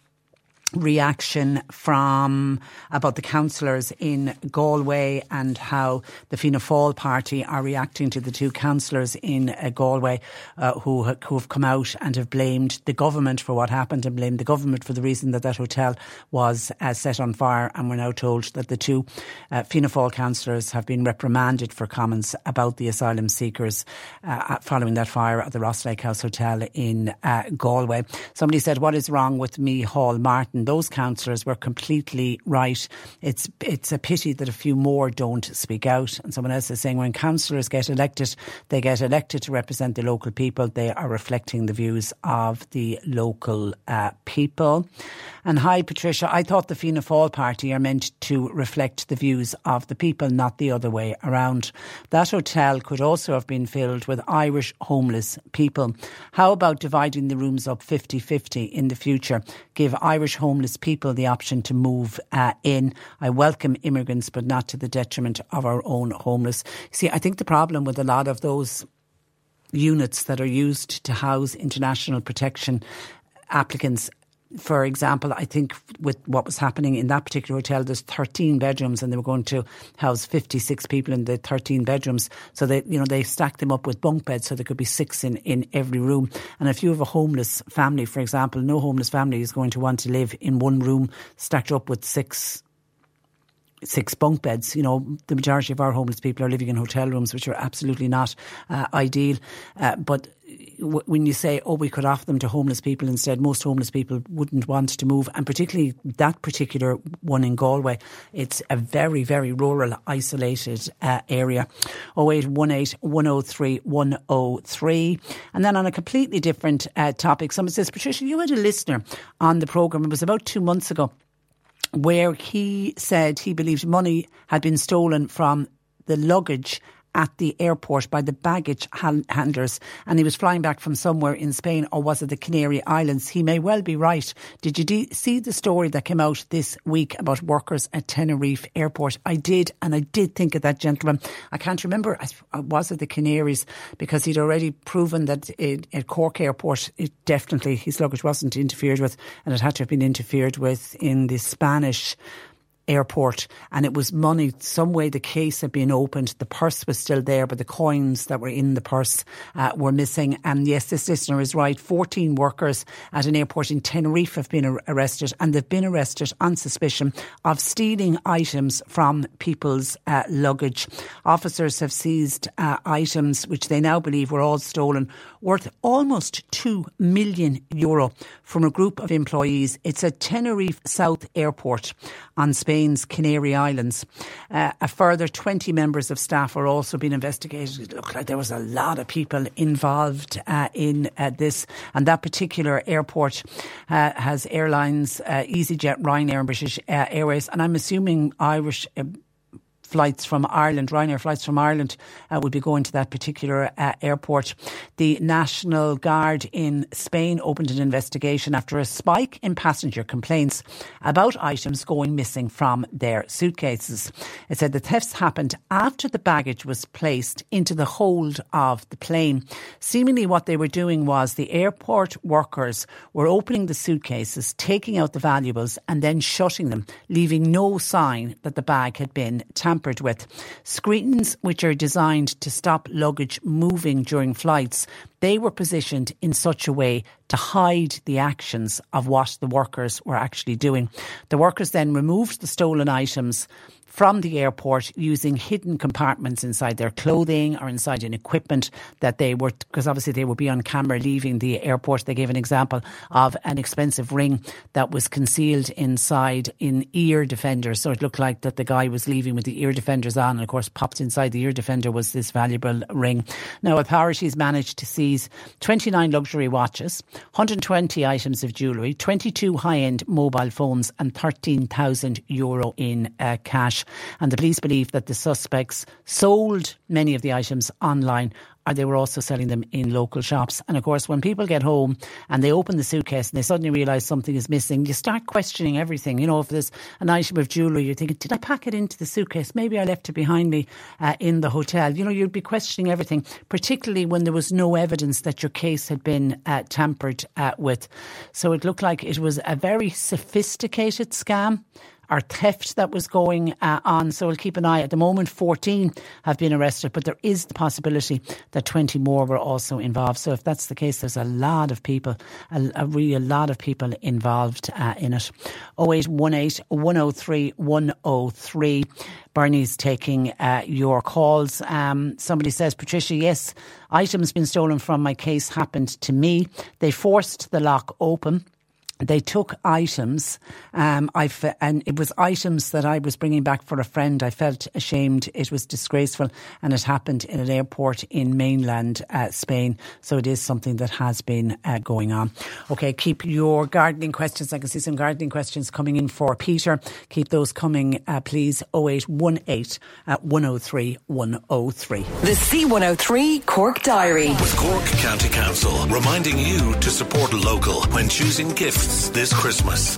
reaction from about the councillors in Galway and how the Fianna Fáil party are reacting to the two councillors in uh, Galway uh, who, who have come out and have blamed the government for what happened and blamed the government for the reason that that hotel was uh, set on fire and we're now told that the two uh, Fianna Fáil councillors have been reprimanded for comments about the asylum seekers uh, following that fire at the Rosslake House Hotel in uh, Galway. Somebody said, what is wrong with Micheál Martin? Those councillors were completely right. It's it's a pity that a few more don't speak out. And someone else is saying when councillors get elected, they get elected to represent the local people. They are reflecting the views of the local uh, people. And hi, Patricia. I thought the Fianna Fáil party are meant to reflect the views of the people, not the other way around. That hotel could also have been filled with Irish homeless people. How about dividing the rooms up 50 50 in the future? Give Irish homeless people the option to move uh, in. I welcome immigrants, but not to the detriment of our own homeless. See, I think the problem with a lot of those units that are used to house international protection applicants for example, I think with what was happening in that particular hotel, there's 13 bedrooms and they were going to house 56 people in the 13 bedrooms. So they, you know, they stacked them up with bunk beds so there could be six in, in every room. And if you have a homeless family, for example, no homeless family is going to want to live in one room stacked up with six six bunk beds. You know, the majority of our homeless people are living in hotel rooms, which are absolutely not uh, ideal. Uh, but w- when you say, oh, we could offer them to homeless people instead, most homeless people wouldn't want to move. And particularly that particular one in Galway, it's a very, very rural, isolated uh, area. 0818 103 103. And then on a completely different uh, topic, someone says, Patricia, you had a listener on the programme. It was about two months ago where he said he believed money had been stolen from the luggage at the airport by the baggage handlers and he was flying back from somewhere in Spain or was it the Canary Islands? He may well be right. Did you de- see the story that came out this week about workers at Tenerife airport? I did and I did think of that gentleman. I can't remember, I uh, was it the Canaries? Because he'd already proven that it, at Cork airport, it definitely, his luggage wasn't interfered with and it had to have been interfered with in the Spanish airport and it was money. Some way the case had been opened the purse was still there but the coins that were in the purse uh, were missing. And yes this listener is right. 14 workers at an airport in Tenerife have been ar- arrested and they've been arrested on suspicion of stealing items from people's uh, luggage. Officers have seized uh, items which they now believe were all stolen worth almost 2 million euro from a group of employees it's at Tenerife South Airport on Spain's Canary Islands. Uh, a further 20 members of staff are also being investigated. It looked like there was a lot of people involved uh, in uh, this. And that particular airport uh, has airlines, uh, EasyJet, Ryanair, and British uh, Airways. And I'm assuming Irish flights from Ireland, Ryanair flights from Ireland, uh, be going to that particular uh, airport. The National Guard in Spain opened an investigation after a spike in passenger complaints about items going missing from their suitcases. It said the thefts happened after the baggage was placed into the hold of the plane. Seemingly, what they were doing was the airport workers were opening the suitcases, taking out the valuables, and then shutting them, leaving no sign that the bag had been tampered tampered with. Screens, which are designed to stop luggage moving during flights, they were positioned in such a way to hide the actions of what the workers were actually doing. The workers then removed the stolen items from the airport using hidden compartments inside their clothing or inside an equipment that they were, because obviously they would be on camera leaving the airport. They gave an example of an expensive ring that was concealed inside in ear defenders. So it looked like that the guy was leaving with the ear defenders on. And of course, popped inside the ear defender was this valuable ring. Now, authorities managed to seize 29 luxury watches, 120 items of jewellery, 22 high end mobile phones, and 13,000 euro in uh, cash. And the police believe that the suspects sold many of the items online or they were also selling them in local shops. And of course, when people get home and they open the suitcase and they suddenly realise something is missing, you start questioning everything. You know, if there's an item of jewellery, you're thinking, did I pack it into the suitcase? Maybe I left it behind me uh, in the hotel. You know, you'd be questioning everything, particularly when there was no evidence that your case had been uh, tampered uh, with. So it looked like it was a very sophisticated scam or theft that was going uh, on. So we'll keep an eye. At the moment, 14 have been arrested, but there is the possibility that 20 more were also involved. So if that's the case, there's a lot of people, a, a really a lot of people involved uh, in it. 0818 103 103. Bernie's taking uh, your calls. Um, somebody says, Patricia, yes, items been stolen from my case happened to me. They forced the lock open they took items, um, I fe- and it was items that I was bringing back for a friend. I felt ashamed. It was disgraceful, and it happened in an airport in mainland uh, Spain. So it is something that has been uh, going on. Okay, keep your gardening questions. I can see some gardening questions coming in for Peter. Keep those coming, uh, please. 0818 uh, 103 103. The C103 Cork Diary. With Cork County Council reminding you to support local when choosing gifts this Christmas.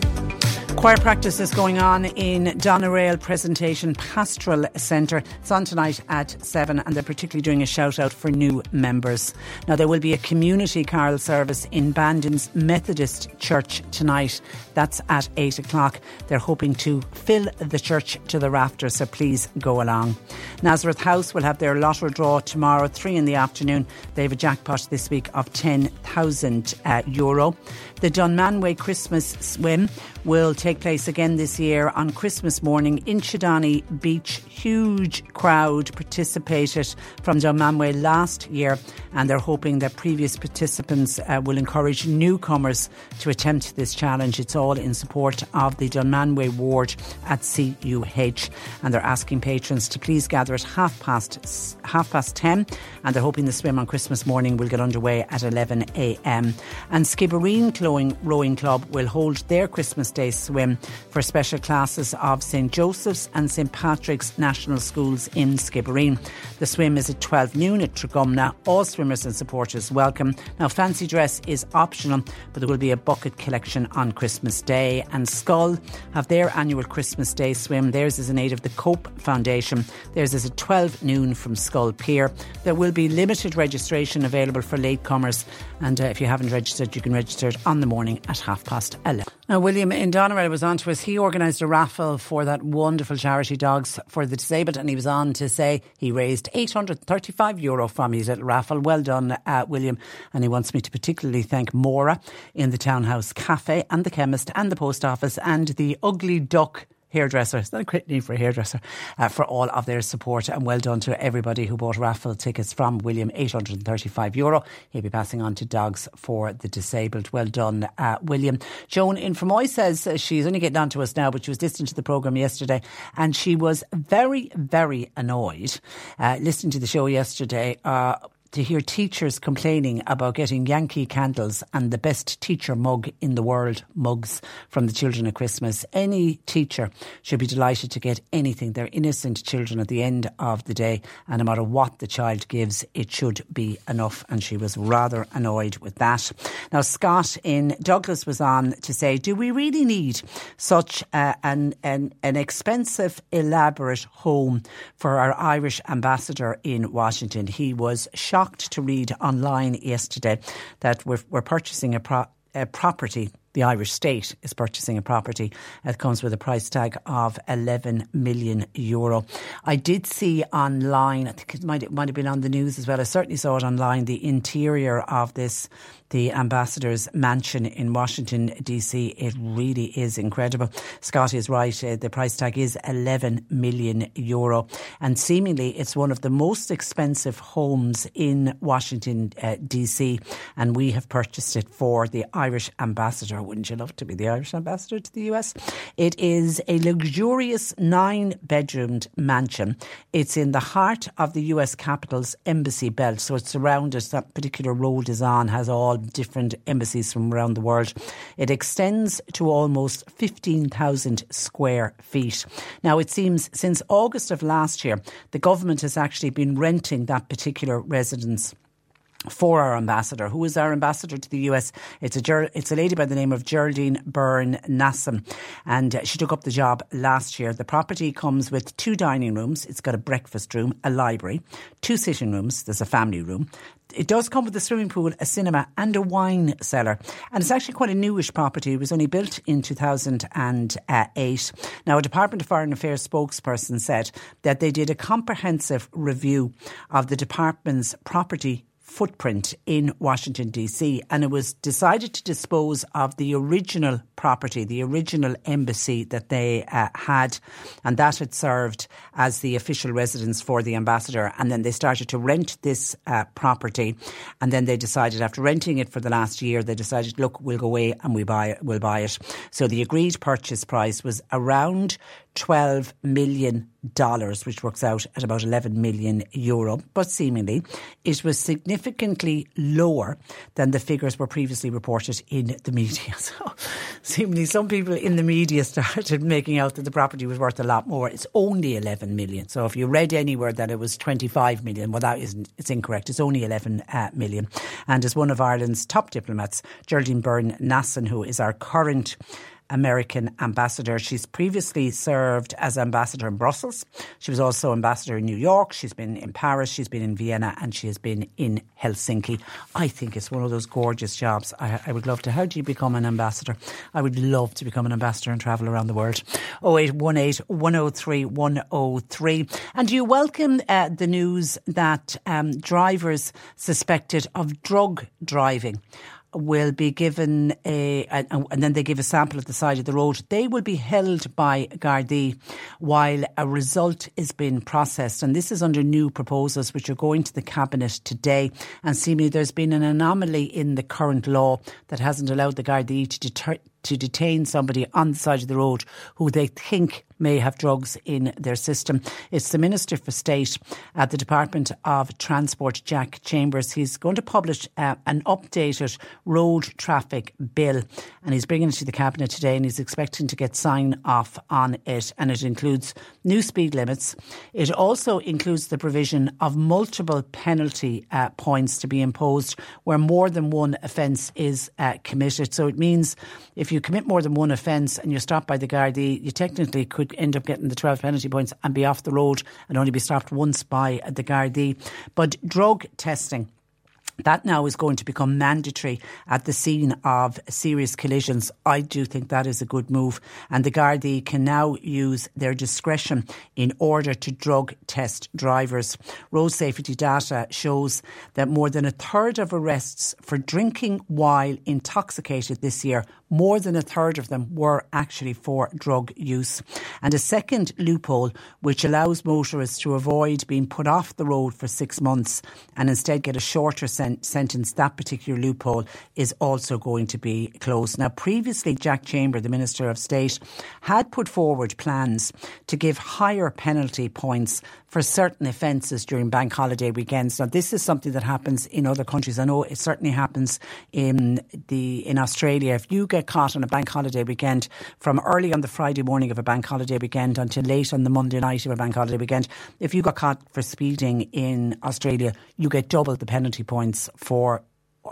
Choir practice is going on in Doneraile Presentation Pastoral Centre. It's on tonight at 7 and they're particularly doing a shout out for new members. Now there will be a community carol service in Bandon's Methodist Church tonight. That's at 8 o'clock. They're hoping to fill the church to the rafters, so please go along. Nazareth House will have their lottery draw tomorrow, 3 in the afternoon. They have a jackpot this week of 10,000 uh, euro. The Dunmanway Christmas Swim will take place again this year on Christmas morning in Inchydoney Beach. Huge crowd participated from Dunmanway last year, and they're hoping that previous participants uh, will encourage newcomers to attempt this challenge. It's all in support of the Dunmanway ward at CUH, and they're asking patrons to please gather at half past half past ten, and they're hoping the swim on Christmas morning will get underway at eleven a.m. And Skibbereen Rowing Club will hold their Christmas Day swim for special classes of St Joseph's and St Patrick's National Schools in Skibbereen. The swim is at 12 noon at Tragumna. All swimmers and supporters welcome. Now, fancy dress is optional, but there will be a bucket collection on Christmas Day. And Schull have their annual Christmas Day swim. Theirs is in aid of the Cope Foundation. Theirs is at 12 noon from Schull Pier. There will be limited registration available for latecomers. And uh, if you haven't registered, you can register it on the morning at half past 11. Now, William in Doneraile was on to us. He organised a raffle for that wonderful charity Dogs for the Disabled, and he was on to say he raised 835 euro from his little raffle. Well done, uh, William. And he wants me to particularly thank Mora in the Townhouse Cafe and the chemist and the post office and the Ugly Duck hairdresser. It's not a great name for a hairdresser uh, for all of their support and well done to everybody who bought raffle tickets from William. 835 euro. He'll be passing on to Dogs for the Disabled. Well done, uh, William. Joan in Fermoy says she's only getting on to us now, but she was listening to the programme yesterday and she was very, very annoyed uh, listening to the show yesterday uh, to hear teachers complaining about getting Yankee candles and the best teacher mug in the world mugs from the children at Christmas. Any teacher should be delighted to get anything. They're innocent children at the end of the day, and no matter what the child gives, it should be enough. And she was rather annoyed with that. Now, Scott in Douglas was on to say, Do we really need such uh, an, an, an expensive, elaborate home for our Irish ambassador in Washington? He was shocked shocked to read online yesterday that we're, we're purchasing a, pro, a property the Irish state is purchasing a property. that comes with a price tag of 11 million euro. I did see online, I think it might, it might have been on the news as well. I certainly saw it online, the interior of this the ambassador's mansion in Washington, D.C. It really is incredible. Scott is right. Uh, the price tag is 11 million euro. And seemingly it's one of the most expensive homes in Washington, uh, D.C. And we have purchased it for the Irish ambassador. Wouldn't you love to be the Irish ambassador to the U.S.? It is a luxurious nine bedroomed mansion. It's in the heart of the U.S. capital's embassy belt. So it's surrounded, that particular road is on, has all different embassies from around the world. It extends to almost 15,000 square feet. Now, it seems since August of last year, the government has actually been renting that particular residence for our ambassador. Who is our ambassador to the US? It's a it's a lady by the name of Geraldine Byrne Nason, and uh, she took up the job last year. The property comes with two dining rooms. It's got a breakfast room, a library, two sitting rooms. There's a family room, it does come with a swimming pool, a cinema, and a wine cellar. And it's actually quite a newish property. It was only built in 2008. Uh, now, a Department of Foreign Affairs spokesperson said that they did a comprehensive review of the department's property footprint in Washington, D.C., and it was decided to dispose of the original property, the original embassy that they uh, had, and that had served as the official residence for the ambassador. And then they started to rent this uh, property, and then they decided, after renting it for the last year, they decided, look, we'll go away and we buy, we'll buy it. So the agreed purchase price was around 12 million dollars, which works out at about 11 million euro. But seemingly, it was significantly lower than the figures were previously reported in the media. So, seemingly, some people in the media started making out that the property was worth a lot more. It's only 11 million. So, if you read anywhere that it was 25 million, well, that isn't. It's incorrect. It's only 11 uh, million. And as one of Ireland's top diplomats, Geraldine Byrne Nason, who is our current American ambassador. She's previously served as ambassador in Brussels. She was also ambassador in New York. She's been in Paris. She's been in Vienna and she has been in Helsinki. I think it's one of those gorgeous jobs. I, I would love to. How do you become an ambassador? I would love to become an ambassador and travel around the world. 0818 103 103. And do you welcome uh, the news that um, drivers suspected of drug driving will be given a, and, and then they give a sample at the side of the road. They will be held by Gardaí while a result is being processed. And this is under new proposals which are going to the Cabinet today. And seemingly there's been an anomaly in the current law that hasn't allowed the Gardaí to deter, to detain somebody on the side of the road who they think may have drugs in their system. It's the Minister for State at the Department of Transport, Jack Chambers. He's going to publish uh, an updated road traffic bill and he's bringing it to the Cabinet today and he's expecting to get sign off on it. And it includes new speed limits. It also includes the provision of multiple penalty uh, points to be imposed where more than one offence is uh, committed. So it means if you commit more than one offence and you're stopped by the Gardaí, you technically could end up getting the 12 penalty points and be off the road and only be stopped once by the Gardaí. But drug testing that now is going to become mandatory at the scene of serious collisions. I do think that is a good move. And the Gardaí can now use their discretion in order to drug test drivers. Road safety data shows that more than a third of arrests for drinking while intoxicated this year more than a third of them were actually for drug use. And a second loophole, which allows motorists to avoid being put off the road for six months and instead get a shorter sen- sentence, that particular loophole is also going to be closed. Now, previously, Jack Chamber, the Minister of State, had put forward plans to give higher penalty points for certain offences during bank holiday weekends. Now, this is something that happens in other countries. I know it certainly happens in the in Australia. If you get caught on a bank holiday weekend from early on the Friday morning of a bank holiday weekend until late on the Monday night of a bank holiday weekend, if you got caught for speeding in Australia, you get double the penalty points for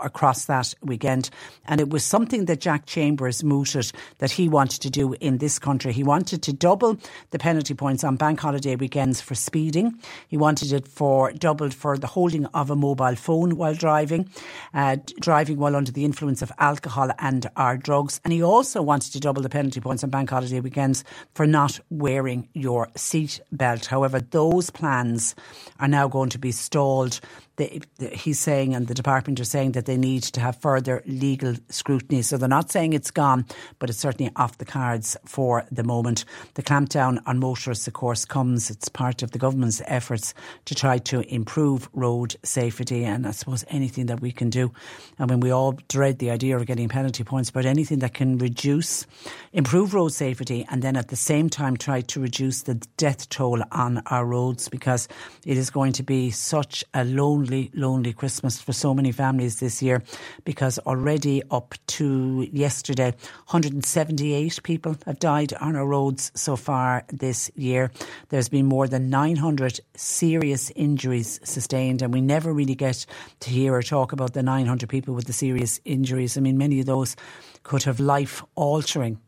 across that weekend. And it was something that Jack Chambers mooted that he wanted to do in this country. He wanted to double the penalty points on bank holiday weekends for speeding. He wanted it for doubled for the holding of a mobile phone while driving, uh, driving while under the influence of alcohol and or drugs. And he also wanted to double the penalty points on bank holiday weekends for not wearing your seat belt. However, those plans are now going to be stalled they, he's saying and the department are saying that they need to have further legal scrutiny. So they're not saying it's gone, but it's certainly off the cards for the moment. The clampdown on motorists, of course, comes, it's part of the government's efforts to try to improve road safety. And I suppose anything that we can do. I mean, we all dread the idea of getting penalty points, but anything that can reduce, improve road safety, and then at the same time try to reduce the death toll on our roads because it is going to be such a lonely lonely, lonely Christmas for so many families this year because already up to yesterday, 178 people have died on our roads so far this year. There's been more than 900 serious injuries sustained, and we never really get to hear or talk about the 900 people with the serious injuries. I mean, many of those could have life altering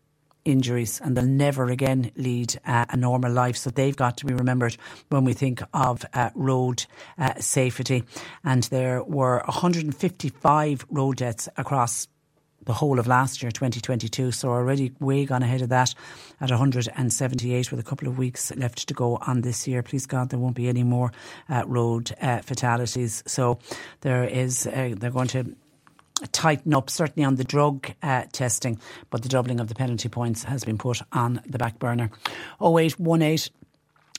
injuries and they'll never again lead uh, a normal life. So they've got to be remembered when we think of uh, road uh, safety. And there were 155 road deaths across the whole of last year, 2022. So already way gone ahead of that at 178 with a couple of weeks left to go on this year. Please God, there won't be any more uh, road uh, fatalities. So there is, uh, they're going to tighten up, certainly on the drug uh, testing, but the doubling of the penalty points has been put on the back burner. 0818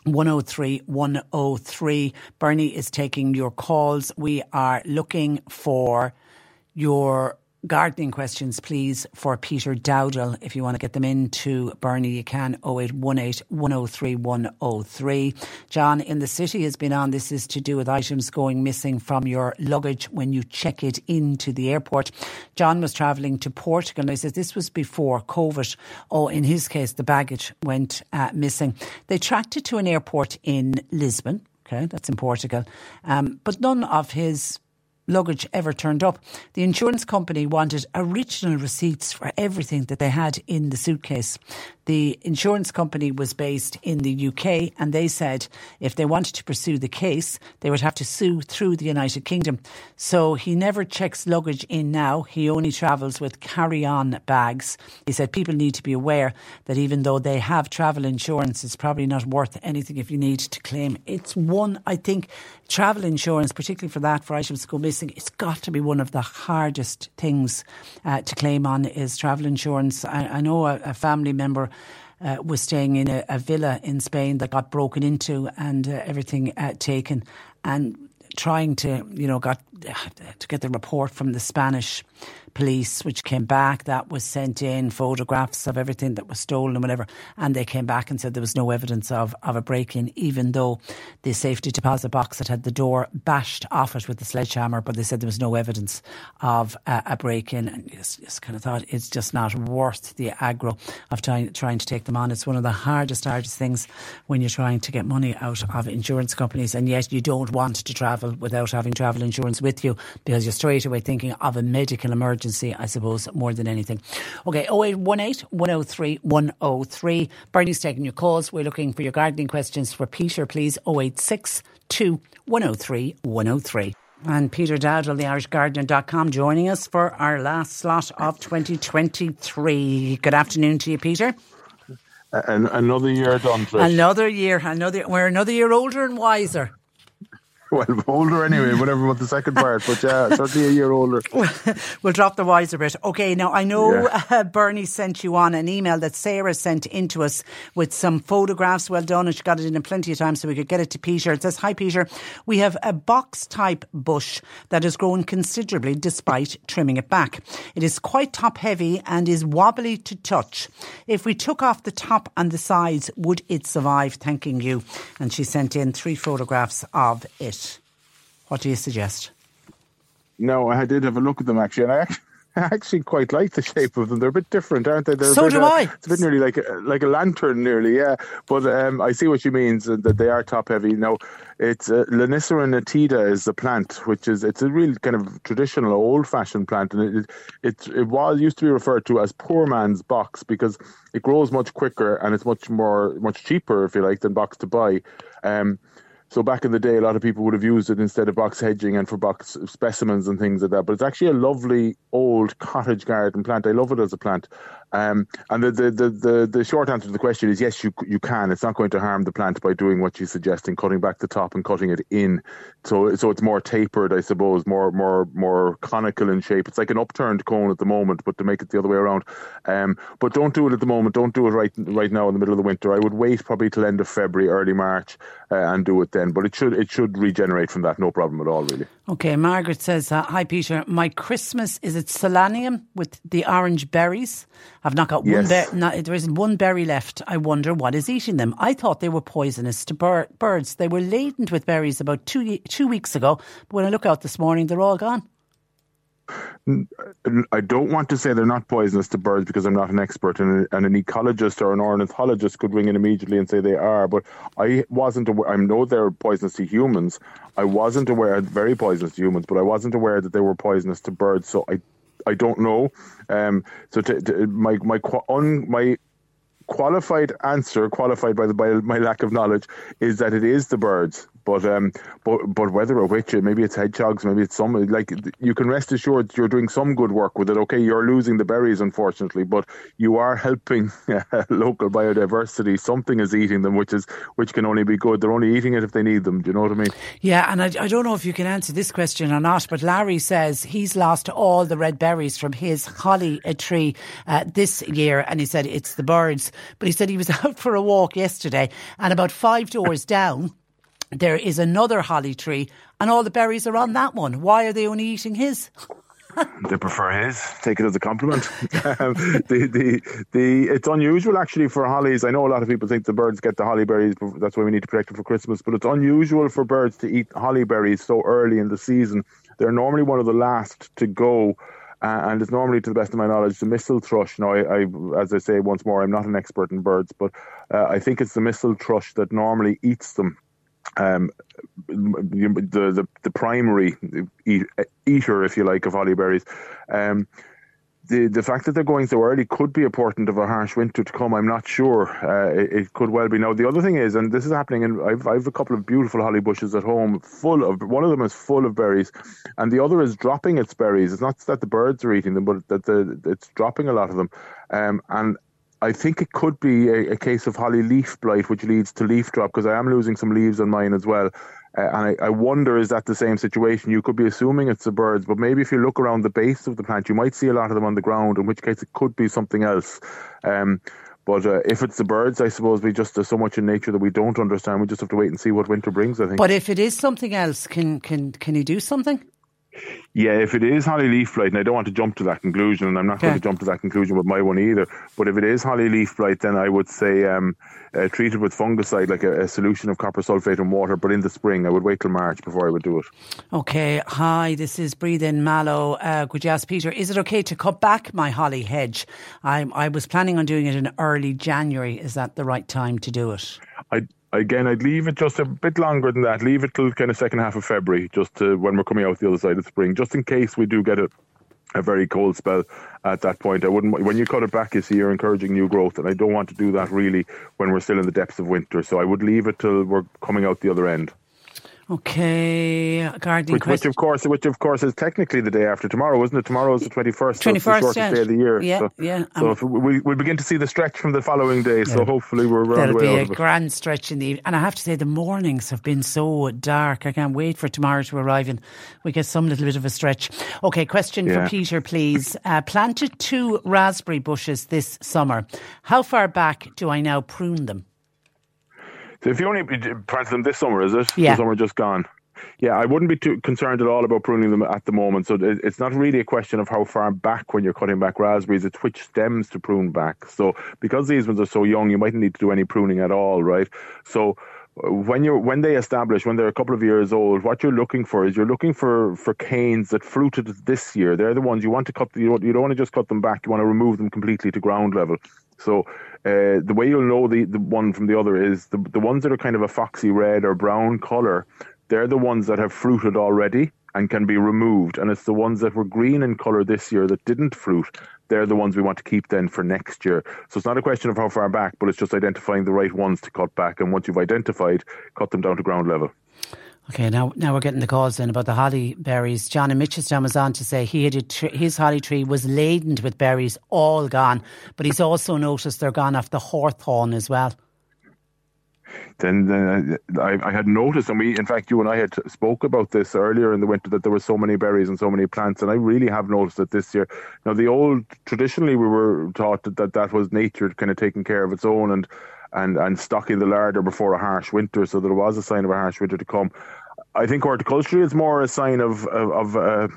103 103. Bernie is taking your calls. We are looking for your gardening questions, please, for Peter Dowdall. If you want to get them into Bernie, you can 0818 103 103. John in the city has been on. This is to do with items going missing from your luggage when you check it into the airport. John was travelling to Portugal and he says this was before COVID. Oh, in his case, the baggage went uh, missing. They tracked it to an airport in Lisbon. Okay, that's in Portugal. Um, but none of his luggage ever turned up. The insurance company wanted original receipts for everything that they had in the suitcase. The insurance company was based in the UK and they said if they wanted to pursue the case, they would have to sue through the United Kingdom. So he never checks luggage in now. He only travels with carry on bags. He said people need to be aware that even though they have travel insurance, it's probably not worth anything if you need to claim. It's one, I think, travel insurance, particularly for that, for items to go missing. It's got to be one of the hardest things uh, to claim on is travel insurance. I, I know a, a family member uh, was staying in a, a, villa in Spain that got broken into and uh, everything uh, taken, and trying to, you know, got to get the report from the Spanish police, which came back. That was sent in, photographs of everything that was stolen and whatever. And they came back and said there was no evidence of, of a break in, even though the safety deposit box that had the door bashed off it with the sledgehammer, but they said there was no evidence of uh, a break in. And you just, just, kind of thought it's just not worth the aggro of trying, trying to take them on. It's one of the hardest, hardest things when you're trying to get money out of insurance companies. And yet you don't want to travel without having travel insurance with you because you're straight away thinking of a medical emergency emergency, I suppose, more than anything. Okay, 0818 103 103. Bernie's taking your calls. We're looking for your gardening questions for Peter, please. 086 103 103. And Peter Dowdall, the irishgardener.com, joining us for our last slot of 2023. Good afternoon to you, Peter. And another year done. Trish. Another year, another. We're another year older and wiser. well, older anyway, whatever with the second part, but yeah, certainly a year older. we'll drop the wiser bit. Okay, now I know yeah. uh, Bernie sent you on an email that Sarah sent into us with some photographs. Well done, and she got it in in plenty of time so we could get it to Peter. It says, Hi, Peter. We have a box type bush that has grown considerably despite trimming it back. It is quite top heavy and is wobbly to touch. If we took off the top and the sides, would it survive? Thanking you. And she sent in three photographs of it. What do you suggest? No, I did have a look at them actually, and I actually, I actually quite like the shape of them. They're a bit different, aren't they? They're so bit, do uh, I. It's a bit nearly like a, like a lantern, nearly, yeah. But um, I see what you mean that they are top heavy. Now, it's uh, Lonicera nitida is the plant, which is it's a real kind of traditional, old-fashioned plant, and it it it was used to be referred to as poor man's box because it grows much quicker and it's much more much cheaper, if you like, than box to buy. Um, so back in the day, a lot of people would have used it instead of box hedging and for box specimens and things like that. But it's actually a lovely old cottage garden plant. I love it as a plant. Um, and the, the, the, the, short answer to the question is yes, you you can. It's not going to harm the plant by doing what you're suggesting, cutting back the top and cutting it in. So so it's more tapered, I suppose, more more more conical in shape. It's like an upturned cone at the moment, but to make it the other way around. Um, but don't do it at the moment. Don't do it right right now in the middle of the winter. I would wait probably till end of February, early March, uh, and do it then. But it should it should regenerate from that, no problem at all, really. Okay, Margaret says, uh, "Hi Peter, my Christmas is it Solanum with the orange berries." I've not got yes. one. Ber- not, there isn't one berry left. I wonder what is eating them. I thought they were poisonous to bir- birds. They were laden with berries about two two weeks ago. But when I look out this morning, they're all gone. I don't want to say they're not poisonous to birds because I'm not an expert, and, and, an ecologist or an ornithologist could ring in immediately and say they are. But I wasn't aware. I know they're poisonous to humans. I wasn't aware very poisonous to humans, but I wasn't aware that they were poisonous to birds. So I I don't know. Um, so to, to, my my un, my qualified answer, qualified by the by my lack of knowledge, is that it is the birds. But um, but but whether or which, maybe it's hedgehogs, maybe it's some like you can rest assured you're doing some good work with it. Okay, you're losing the berries, unfortunately, but you are helping local biodiversity. Something is eating them, which is which can only be good. They're only eating it if they need them. Do you know what I mean? Yeah, and I, I don't know if you can answer this question or not, but Larry says he's lost all the red berries from his holly tree uh, this year, and he said it's the birds. But he said he was out for a walk yesterday, and about five doors down there is another holly tree, and all the berries are on that one. Why are they only eating his? they prefer his. Take it as a compliment. um, the, the, the, it's unusual actually for hollies. I know a lot of people think the birds get the holly berries. That's why we need to protect them for Christmas. But it's unusual for birds to eat holly berries so early in the season. They're normally one of the last to go. Uh, and it's normally, to the best of my knowledge, the mistle thrush. Now, I, I, as I say once more, I'm not an expert in birds, but uh, I think it's the mistle thrush that normally eats them um, the, the the primary eater, if you like, of holly berries. Um, the the fact that they're going so early could be a portent of a harsh winter to come. I'm not sure. Uh, it, it, could well be. Now the other thing is, and this is happening, and I've I've a couple of beautiful holly bushes at home, full of one of them is full of berries, and the other is dropping its berries. It's not that the birds are eating them, but that the it's dropping a lot of them. Um, and I think it could be a, a, case of holly leaf blight, which leads to leaf drop because I am losing some leaves on mine as well. Uh, and I, I, wonder is that the same situation? You could be assuming it's the birds, but maybe if you look around the base of the plant, you might see a lot of them on the ground. In which case, it could be something else. Um, but uh, if it's the birds, I suppose we just there's so much in nature that we don't understand. We just have to wait and see what winter brings. I think. But if it is something else, can can can he do something? Yeah, if it is holly leaf blight, and I don't want to jump to that conclusion, and I'm not going to jump to that conclusion with my one either. But if it is holly leaf blight, then I would say um, uh, treat it with fungicide, like a, a, solution of copper sulfate and water. But in the spring, I would wait till March before I would do it. Okay. Hi, this is Breda In Mallow. Uh, could you ask Peter, is it okay to cut back my holly hedge? I, I was planning on doing it in early January. Is that the right time to do it? I again, I'd leave it just a bit longer than that. Leave it till kind of second half of February, just to, when we're coming out the other side of spring, just in case we do get a, a very cold spell at that point. I wouldn't. When you cut it back, you see you're encouraging new growth, and I don't want to do that really when we're still in the depths of winter. So I would leave it till we're coming out the other end. Okay, gardening which, which, of course, which of course is technically the day after tomorrow, isn't it? Tomorrow is the twenty first. Twenty first, so yeah. day of the year. Yeah, so, yeah. So we we begin to see the stretch from the following day. Yeah. So hopefully we're well. That'll be a grand stretch in the evening. And I have to say the mornings have been so dark. I can't wait for tomorrow to arrive and we get some little bit of a stretch. Okay, question yeah. for Peter, please. Uh, planted two raspberry bushes this summer. How far back do I now prune them? So if you only planted them this summer, is it? Yeah. The summer just gone. Yeah, I wouldn't be too concerned at all about pruning them at the moment. So it's not really a question of how far back when you're cutting back raspberries, it's which stems to prune back. So because these ones are so young, you mightn't need to do any pruning at all, right? So when you're when they establish when they're a couple of years old, what you're looking for is you're looking for for canes that fruited this year. They're the ones you want to cut. You don't, you don't want to just cut them back. You want to remove them completely to ground level. So uh, the way you'll know the, the one from the other is the the ones that are kind of a foxy red or brown color they're the ones that have fruited already and can be removed. And it's the ones that were green in colour this year that didn't fruit. They're the ones we want to keep then for next year. So it's not a question of how far back, but it's just identifying the right ones to cut back. And once you've identified, cut them down to ground level. Okay, now now we're getting the calls then about the holly berries. John in Mitchelstown was on to say he had his holly tree was laden with berries, all gone, but he's also noticed they're gone off the hawthorn as well then uh, I, I, had noticed, and we, in fact, you and I had spoke about this earlier in the winter that there were so many berries and so many plants, and I really have noticed it this year. Now, the old traditionally we were taught that that, that was nature kind of taking care of its own and and and stocking the larder before a harsh winter, so there was a sign of a harsh winter to come. I think horticulturally it's more a sign of of, of uh,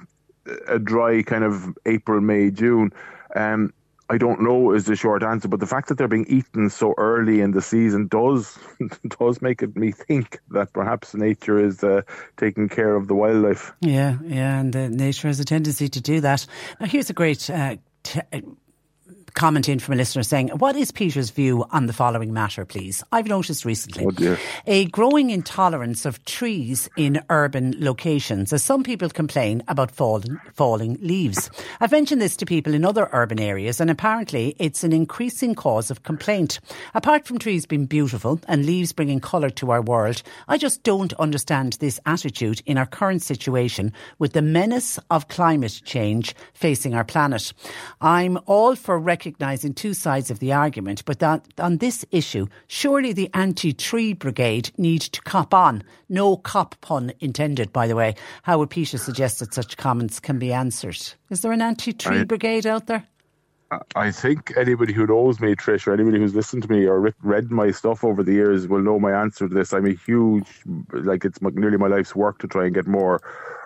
a dry kind of April, May, June. Um, I don't know is the short answer, but the fact that they're being eaten so early in the season does does make it me think that perhaps nature is uh, taking care of the wildlife. Yeah, yeah, and uh, nature has a tendency to do that. Now, here's a great uh, t- comment in from a listener saying, What is Peter's view on the following matter, please? I've noticed recently oh a growing intolerance of trees in urban locations, as some people complain about falling, falling leaves. I've mentioned this to people in other urban areas, and apparently it's an increasing cause of complaint. Apart from trees being beautiful and leaves bringing colour to our world, I just don't understand this attitude in our current situation with the menace of climate change facing our planet. I'm all for recognising two sides of the argument, but that on this issue, surely the anti-tree brigade need to cop on. No cop pun intended, by the way. How would Peter suggest that such comments can be answered? Is there an anti-tree brigade out there? I think anybody who knows me, Trish, or anybody who's listened to me or read my stuff over the years will know my answer to this. I'm a huge, like it's nearly my life's work to try and get more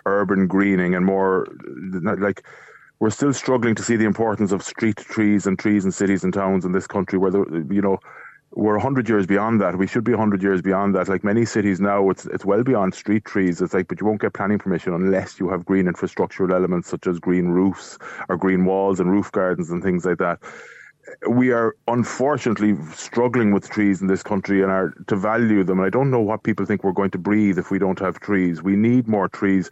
urban greening and more, like we're still struggling to see the importance of street trees and trees in cities and towns in this country where the, you know we're 100 years beyond that. We should be 100 years beyond that. Like many cities now it's it's well beyond street trees. It's like but you won't get planning permission unless you have green infrastructural elements such as green roofs or green walls and roof gardens and things like that. We are unfortunately struggling with trees in this country and are to value them. And I don't know what people think we're going to breathe if we don't have trees. We need more trees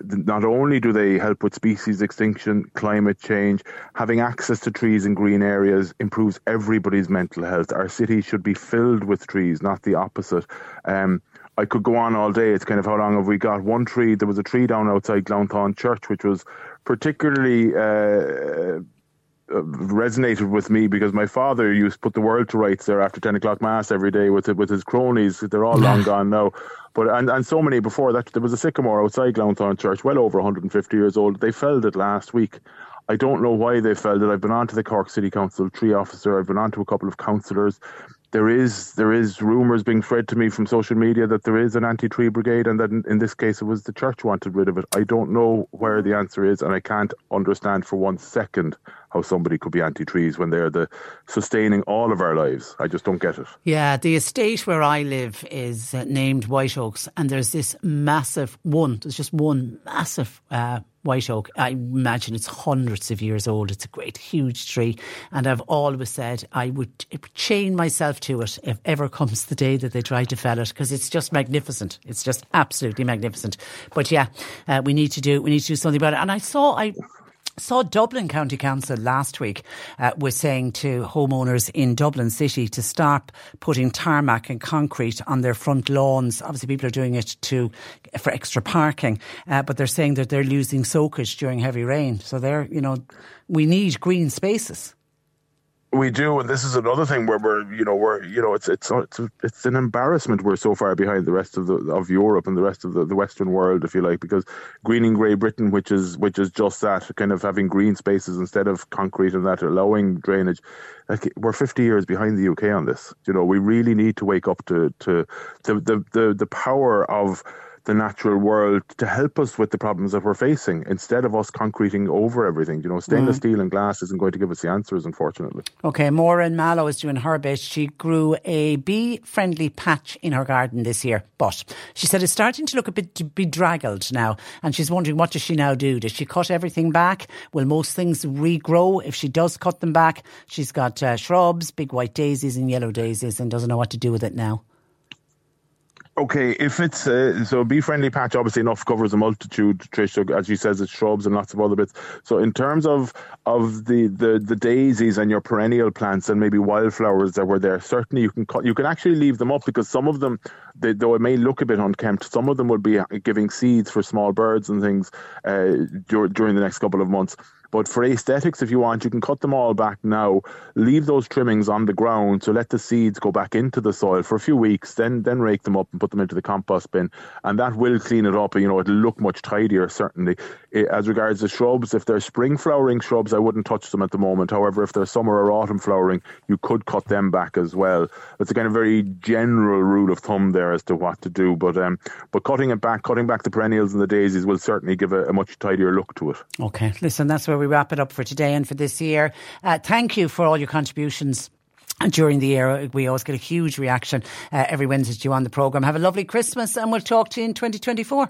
not only do they help with species extinction, climate change, having access to trees in green areas improves everybody's mental health. Our city should be filled with trees, not the opposite. Um, I could go on all day. It's kind of how long have we got? One tree, there was a tree down outside Glounthaune Church, which was particularly uh, resonated with me because my father used to put the world to rights there after ten o'clock mass every day with with his cronies. They're all long gone now. But and, and so many before that, there was a sycamore outside Glounthaune Church, well over 150 years old. They felled it last week. I don't know why they felled it. I've been on to the Cork City Council tree officer. I've been on to a couple of councillors. There is there is rumours being spread to me from social media that there is an anti-tree brigade, and that in, in this case it was the church wanted rid of it. I don't know where the answer is, and I can't understand for one second how somebody could be anti-trees when they're the sustaining all of our lives. I just don't get it. Yeah, the estate where I live is uh, named White Oaks, and there's this massive one. There's just one massive uh, white oak. I imagine it's hundreds of years old. It's a great, huge tree, and I've always said I would chain myself to it if ever comes the day that they try to fell it because it's just magnificent. It's just absolutely magnificent. But yeah, uh, we need to do we need to do something about it. And I saw I Saw Dublin County Council last week uh, was saying to homeowners in Dublin City to stop putting tarmac and concrete on their front lawns. Obviously, people are doing it to for extra parking, uh, but they're saying that they're losing soakage during heavy rain. So they're, you know, we need green spaces. We do, and this is another thing where we're, you know, we're, you know, it's it's it's it's an embarrassment we're so far behind the rest of the of Europe and the rest of the, the Western world, if you like, because greening Grey Britain, which is which is just that, kind of having green spaces instead of concrete and that, allowing drainage, like we're 50 years behind the UK on this. You know, we really need to wake up to to the the the, the power of the natural world to help us with the problems that we're facing instead of us concreting over everything. You know, stainless Mm. steel and glass isn't going to give us the answers, unfortunately. Okay, Maureen Mallow is doing her bit. She grew a bee friendly patch in her garden this year, but she said it's starting to look a bit bedraggled now. And she's wondering what does she now do? Does she cut everything back? Will most things regrow if she does cut them back? She's got uh, shrubs, big white daisies and yellow daisies, and doesn't know what to do with it now. Okay, if it's uh, so, bee friendly patch obviously enough covers a multitude. Trish, as she says, it's shrubs and lots of other bits. So in terms of of the, the, the daisies and your perennial plants and maybe wildflowers that were there, certainly you can. You can actually leave them up because some of them, they, though it may look a bit unkempt, some of them will be giving seeds for small birds and things uh, dur- during the next couple of months. But for aesthetics, if you want, you can cut them all back now. Leave those trimmings on the ground, so let the seeds go back into the soil for a few weeks. Then, then rake them up and put them into the compost bin, and that will clean it up. You know, it'll look much tidier. Certainly, Eh, as regards the shrubs, if they're spring flowering shrubs, I wouldn't touch them at the moment. However, if they're summer or autumn flowering, you could cut them back as well. It's a kind of very general rule of thumb there as to what to do. But um, but cutting it back, cutting back the perennials and the daisies will certainly give a, a much tidier look to it. Okay, listen, that's where we wrap it up for today and for this year. Uh, thank you for all your contributions. During the year, we always get a huge reaction uh, every Wednesday to you on the programme. Have a lovely Christmas and we'll talk to you in 2024.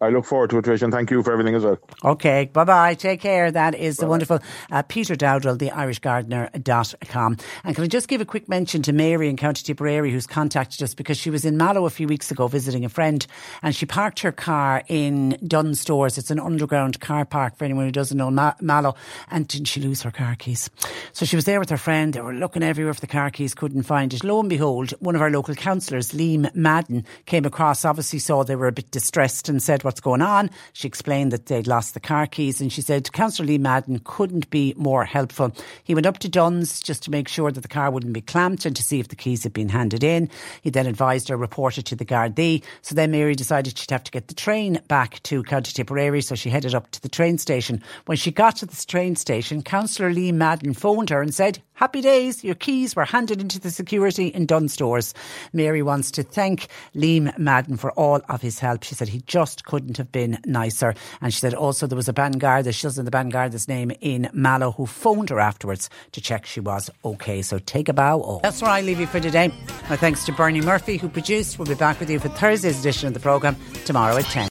I look forward to it, Trish, and thank you for everything as well. Okay, bye bye. Take care. That is the wonderful uh, Peter Dowdall, the IrishGardener.com. And can I just give a quick mention to Mary in County Tipperary who's contacted us because she was in Mallow a few weeks ago visiting a friend and she parked her car in Dunnes Stores. It's an underground car park for anyone who doesn't know Ma- Mallow. And didn't she lose her car keys? So she was there with her friend. They were looking everywhere for the car keys, couldn't find it. Lo and behold, one of our local councillors, Liam Madden, came across, obviously saw they were a bit distressed and said, what's going on? She explained that they'd lost the car keys and she said Councillor Liam Madden couldn't be more helpful. He went up to Dunnes just to make sure that the car wouldn't be clamped and to see if the keys had been handed in. He then advised her, reported to the Gardaí. So then Mary decided she'd have to get the train back to County Tipperary, so she headed up to the train station. When she got to the train station, Councillor Liam Madden phoned her and said, Happy days, your keys were handed into the security in Dunnes Stores. Mary wants to thank Liam Madden for all of his help. She said he just couldn't have been nicer. And she said also there was a Bangarda, she doesn't know the Bangarda's name, in Mallow who phoned her afterwards to check she was okay. So take a bow. Oh. That's where I leave you for today. My thanks to Bernie Murphy who produced. We'll be back with you for Thursday's edition of the programme tomorrow at 10.